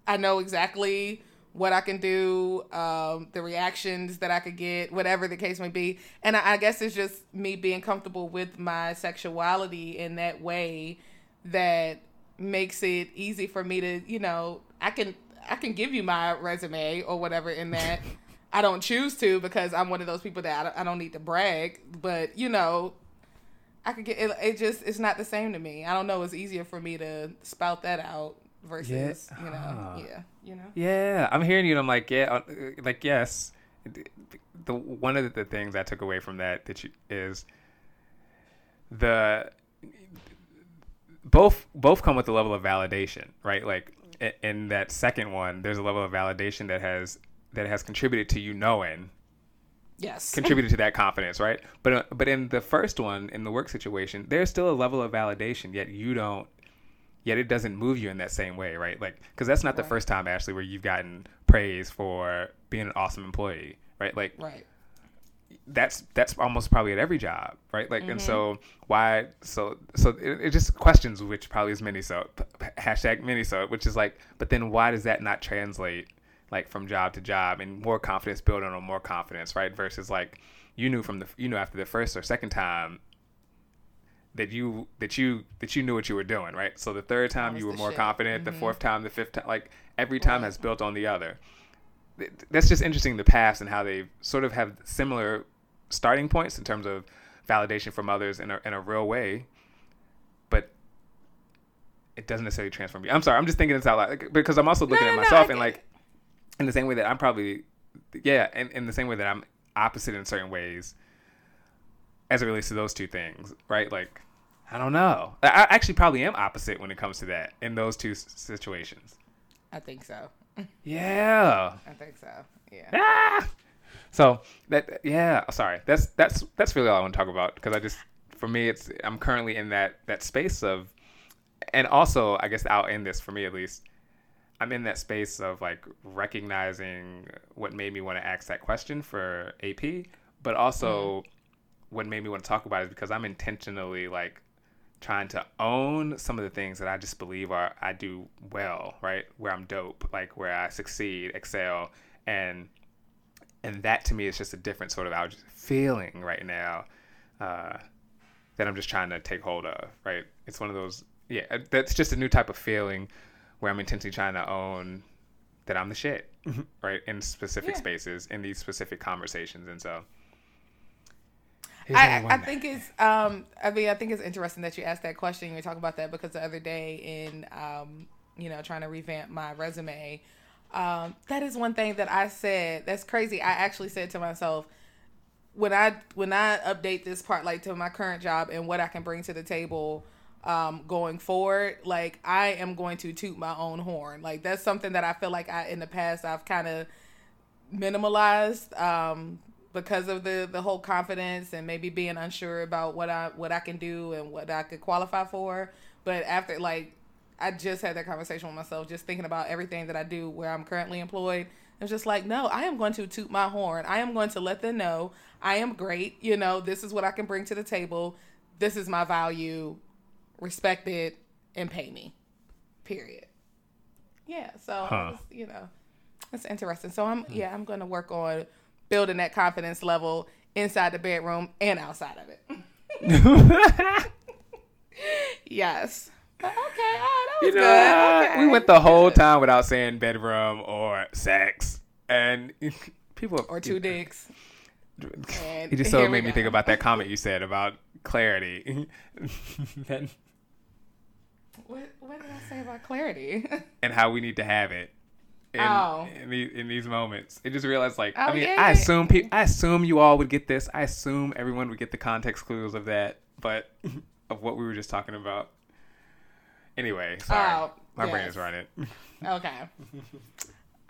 I know exactly what I can do, um, the reactions that I could get, whatever the case may be. And I, I guess it's just me being comfortable with my sexuality in that way that makes it easy for me to, you know, I can I can give you my resume or whatever in that. I don't choose to because I'm one of those people that I don't, I don't need to brag, but you know, I could get it, it. Just it's not the same to me. I don't know. It's easier for me to spout that out versus you know, Ah. yeah, you know. Yeah, I'm hearing you. and I'm like, yeah, uh, like yes. The one of the things I took away from that that you is the both both come with a level of validation, right? Like in that second one, there's a level of validation that has that has contributed to you knowing Yes. *laughs* contributed to that confidence, right? But uh, but in the first one, in the work situation, there's still a level of validation, yet you don't, yet it doesn't move you in that same way, right? Like, because that's not the first time, Ashley, where you've gotten praise for being an awesome employee, right? Like, right. That's that's almost probably at every job, right? Like, and so why? So so it, it just questions, which probably is minisode hashtag minisode, which is like, but then why does that not translate like from job to job and more confidence building on more confidence, right? Versus like you knew from the you knew after the first or second time that you that you that you knew what you were doing, right? So the third time you were more shit. confident, the fourth time, the fifth time, like every time Right. has built on the other th- that's just interesting the past and how they sort of have similar starting points in terms of validation from others in a, in a real way but it doesn't necessarily transform you. I'm sorry i'm just thinking this out loud like, because i'm also looking No, at no, myself I and like in the same way that i'm probably yeah in, in the same way that i'm opposite in certain ways as it relates to those two things right? Like i don't know. I I actually probably am opposite when it comes to that in those two s- situations. I think so. Yeah I think so. Yeah. Ah! So that yeah, sorry. That's that's that's really all I want to talk about because I just for me it's I'm currently in that that space of and also I guess I'll end this for me at least. I'm in that space of like recognizing what made me want to ask that question for AP, but also what made me want to talk about it is because I'm intentionally like trying to own some of the things that I just believe are I do well, right? Where I'm dope, like where I succeed, excel, and and that to me is just a different sort of out feeling right now uh, that I'm just trying to take hold of, right? It's one of those, yeah, uh, that's just a new type of feeling where I'm intensely trying to own that I'm the shit, right? In specific Yeah. spaces, in these specific conversations, and so. I, I think it's um I mean I think it's interesting that you asked that question. You were talking about that because the other day in um you know trying to revamp my resume, um that is one thing that I said that's crazy. I actually said to myself when I when I update this part like to my current job and what I can bring to the table um going forward like I am going to toot my own horn like that's something that I feel like I in the past I've kind of minimalized um because of the the whole confidence and maybe being unsure about what I what I can do and what I could qualify for but after like I just had that conversation with myself just thinking about everything that I do where I'm currently employed it's just like no I am going to toot my horn I am going to let them know I am great you know this is what I can bring to the table this is my value, respect it, and pay me. Period. Yeah. So Huh. it's, you know, it's interesting. So I'm yeah, I'm gonna work on building that confidence level inside the bedroom and outside of it. *laughs* yes. But okay, oh, that was You know, good. Uh, okay. we went the whole time without saying bedroom or sex, and *laughs* people or two dicks. And It just so made me go. think about that comment you said about clarity, *laughs* What, what did I say about clarity? and how we need to have it. In, Oh. in, these, in these moments, it just realized like Oh, I mean yeah, I assume pe- I assume you all would get this. I assume everyone would get the context clues of that, but *laughs* of what we were just talking about. Anyway, sorry, Oh, my brain is running. okay.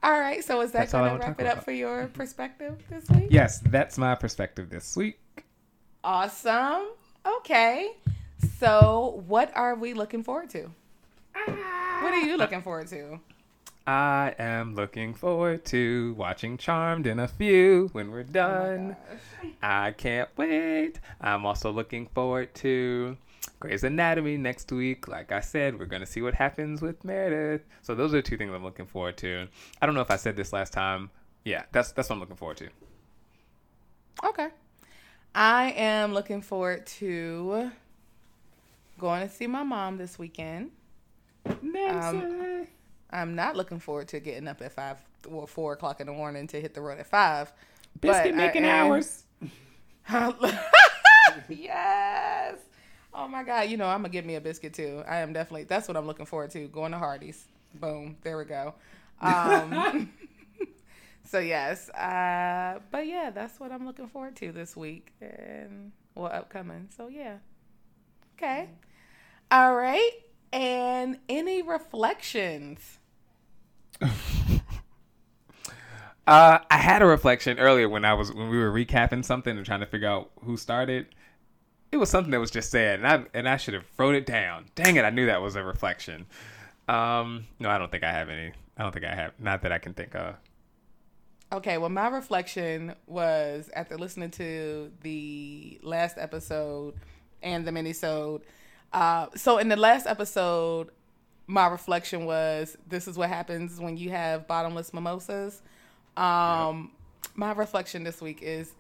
All right. So is that That's all I going to wrap it up about. for your *laughs* perspective this week? yes, that's my perspective this week. Awesome. Okay. So what are we looking forward to? What are you looking forward to? I am looking forward to watching Charmed in a few when we're Oh done. I can't wait. I'm also looking forward to Grey's Anatomy next week. Like I said, we're going to see what happens with Meredith. So those are two things I'm looking forward to. I don't know if I said this last time. Yeah, that's that's what I'm looking forward to. Okay. I am looking forward to going to see my mom this weekend. Um, I'm not looking forward to getting up at five or four o'clock in the morning to hit the road at five. Biscuit making hours. *laughs* yes. Oh my God. You know, I'm going to get me a biscuit too. I am definitely, that's what I'm looking forward to. Going to Hardee's. Boom. There we go. Um, *laughs* so, yes. Uh, but yeah, that's what I'm looking forward to this week and well, upcoming. So, yeah. Okay. All right. And any reflections? Uh, I had a reflection earlier when I was when we were recapping something and trying to figure out who started. It was something that was just said, and I and I should have wrote it down. Dang it! I knew that was a reflection. Um, no, I don't think I have any. I don't think I have. Not that I can think of. Okay, well, my reflection was after listening to the last episode and the minisode. Uh, so in the last episode, my reflection was this is what happens when you have bottomless mimosas. Um, My reflection this week is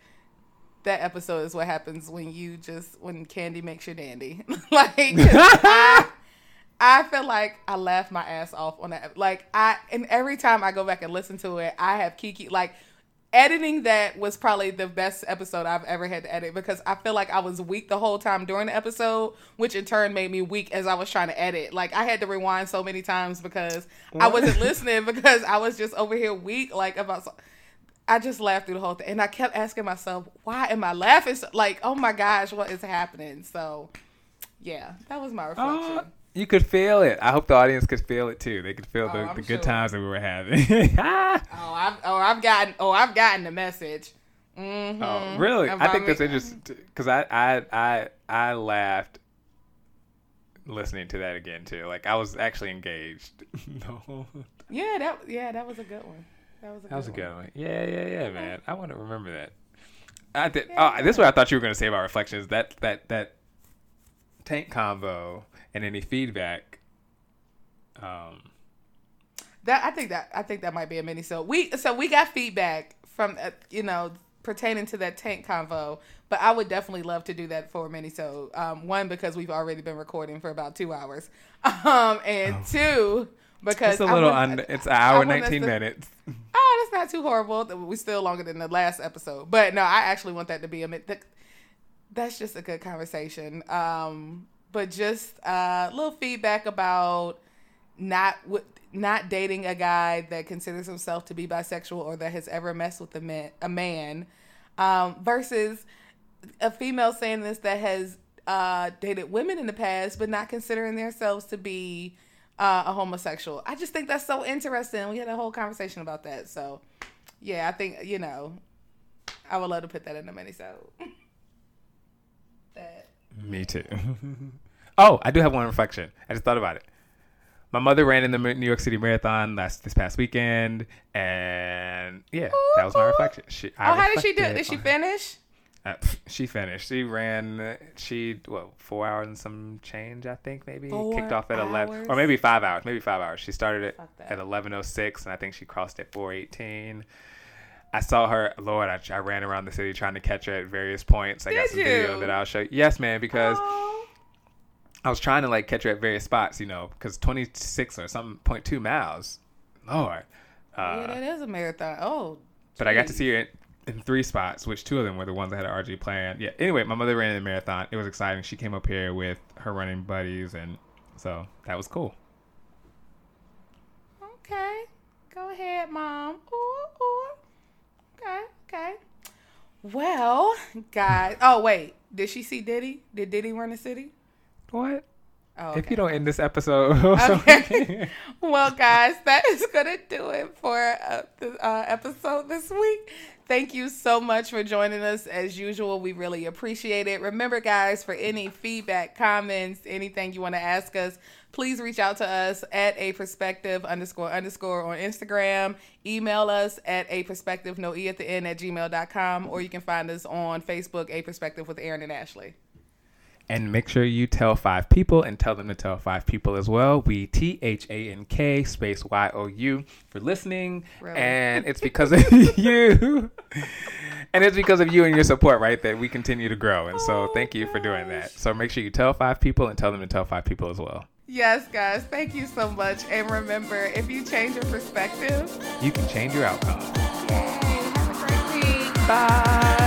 that episode is what happens when you just when candy makes you dandy. *laughs* like I, I feel like I laughed my ass off on that. Like I and every time I go back and listen to it, I have Kiki like editing that was probably the best episode I've ever had to edit because I feel like I was weak the whole time during the episode, which in turn made me weak as I was trying to edit. Like I had to rewind so many times because I wasn't *laughs* listening because I was just over here weak like about so- I just laughed through the whole thing and I kept asking myself, why am I laughing so- like, oh my gosh, what is happening? So yeah, that was my reflection. Uh, you could feel it. I hope the audience could feel it too. They could feel Oh, the, the sure. good times that we were having. *laughs* Oh, I've oh I've gotten oh I've gotten the message. Mm-hmm. Oh, really? I think that's me- interesting because I, I I I laughed listening to that again too. Like I was actually engaged. *laughs* no, Yeah, that yeah that was a good one. That was a that was a good one. one. Yeah, yeah, yeah, man. I want to remember that. I did. Yeah. Oh, this is what I thought you were going to say about reflections. That that that tank combo and any feedback. Um, That I think that I think that might be a mini. So we so we got feedback from uh, you know pertaining to that tank convo, but I would definitely love to do that for a mini. So um, one because we've already been recording for about two hours, *laughs* um, and two because it's a little want- under. It's an hour I and want us nineteen to- minutes. *laughs* Oh, that's not too horrible. We still longer than the last episode, but no, I actually want that to be a that- That's just a good conversation. Um, but just a uh, little feedback about not w- not dating a guy that considers himself to be bisexual or that has ever messed with a man, a man um, versus a female saying this that has uh, dated women in the past but not considering themselves to be uh, a homosexual. I just think that's so interesting. We had a whole conversation about that. So, yeah, I think you know, I would love to put that in the minisode. *laughs* Me too. *laughs* oh, I do have one reflection. I just thought about it. My mother ran in the New York City Marathon last this past weekend, and yeah, that was my reflection. She, oh, how did she do? it? Did she finish? Uh, *laughs* she finished. She ran. She well four hours and some change, I think maybe. Four Kicked off at eleven or maybe five hours. Maybe five hours. She started it at eleven oh six, and I think she crossed at four eighteen. I saw her. Lord, I, I ran around the city trying to catch her at various points. I got Did some video you? that I'll show. you. Yes, man, because. I was trying to like catch her at various spots, you know, because 26 or something point two miles. Lord. Uh, yeah, that is a marathon. Oh. but I got to see her in, in three spots, which two of them were the ones that had an RG plan. Yeah. Anyway, my mother ran in the marathon. It was exciting. She came up here with her running buddies, and so that was cool. Okay. Go ahead, mom. Ooh, ooh. Okay, okay. Well, guys. Oh, wait. Did she see Diddy? Did Diddy run the city? What? Oh, If you don't end this episode, *laughs* Okay. well, guys, that is going to do it for uh, the uh, episode this week. Thank you so much for joining us. As usual, we really appreciate it. Remember, guys, for any feedback, comments, anything you want to ask us, please reach out to us at a perspective underscore underscore on Instagram. Email us at a perspective, no E at the end, at gmail.com, or you can find us on Facebook, A Perspective with Aaron and Ashley. And make sure you tell five people and tell them to tell five people as well. We T H A N K space Y O U for listening. Really? And it's *laughs* because of *laughs* you. And it's because of you and your support, right, that we continue to grow. And so Oh, thank you for doing that. So make sure you tell five people and tell them to tell five people as well. Yes, guys, thank you so much. And remember, if you change your perspective, You can change your outcome. Yay! Have a great week. Bye.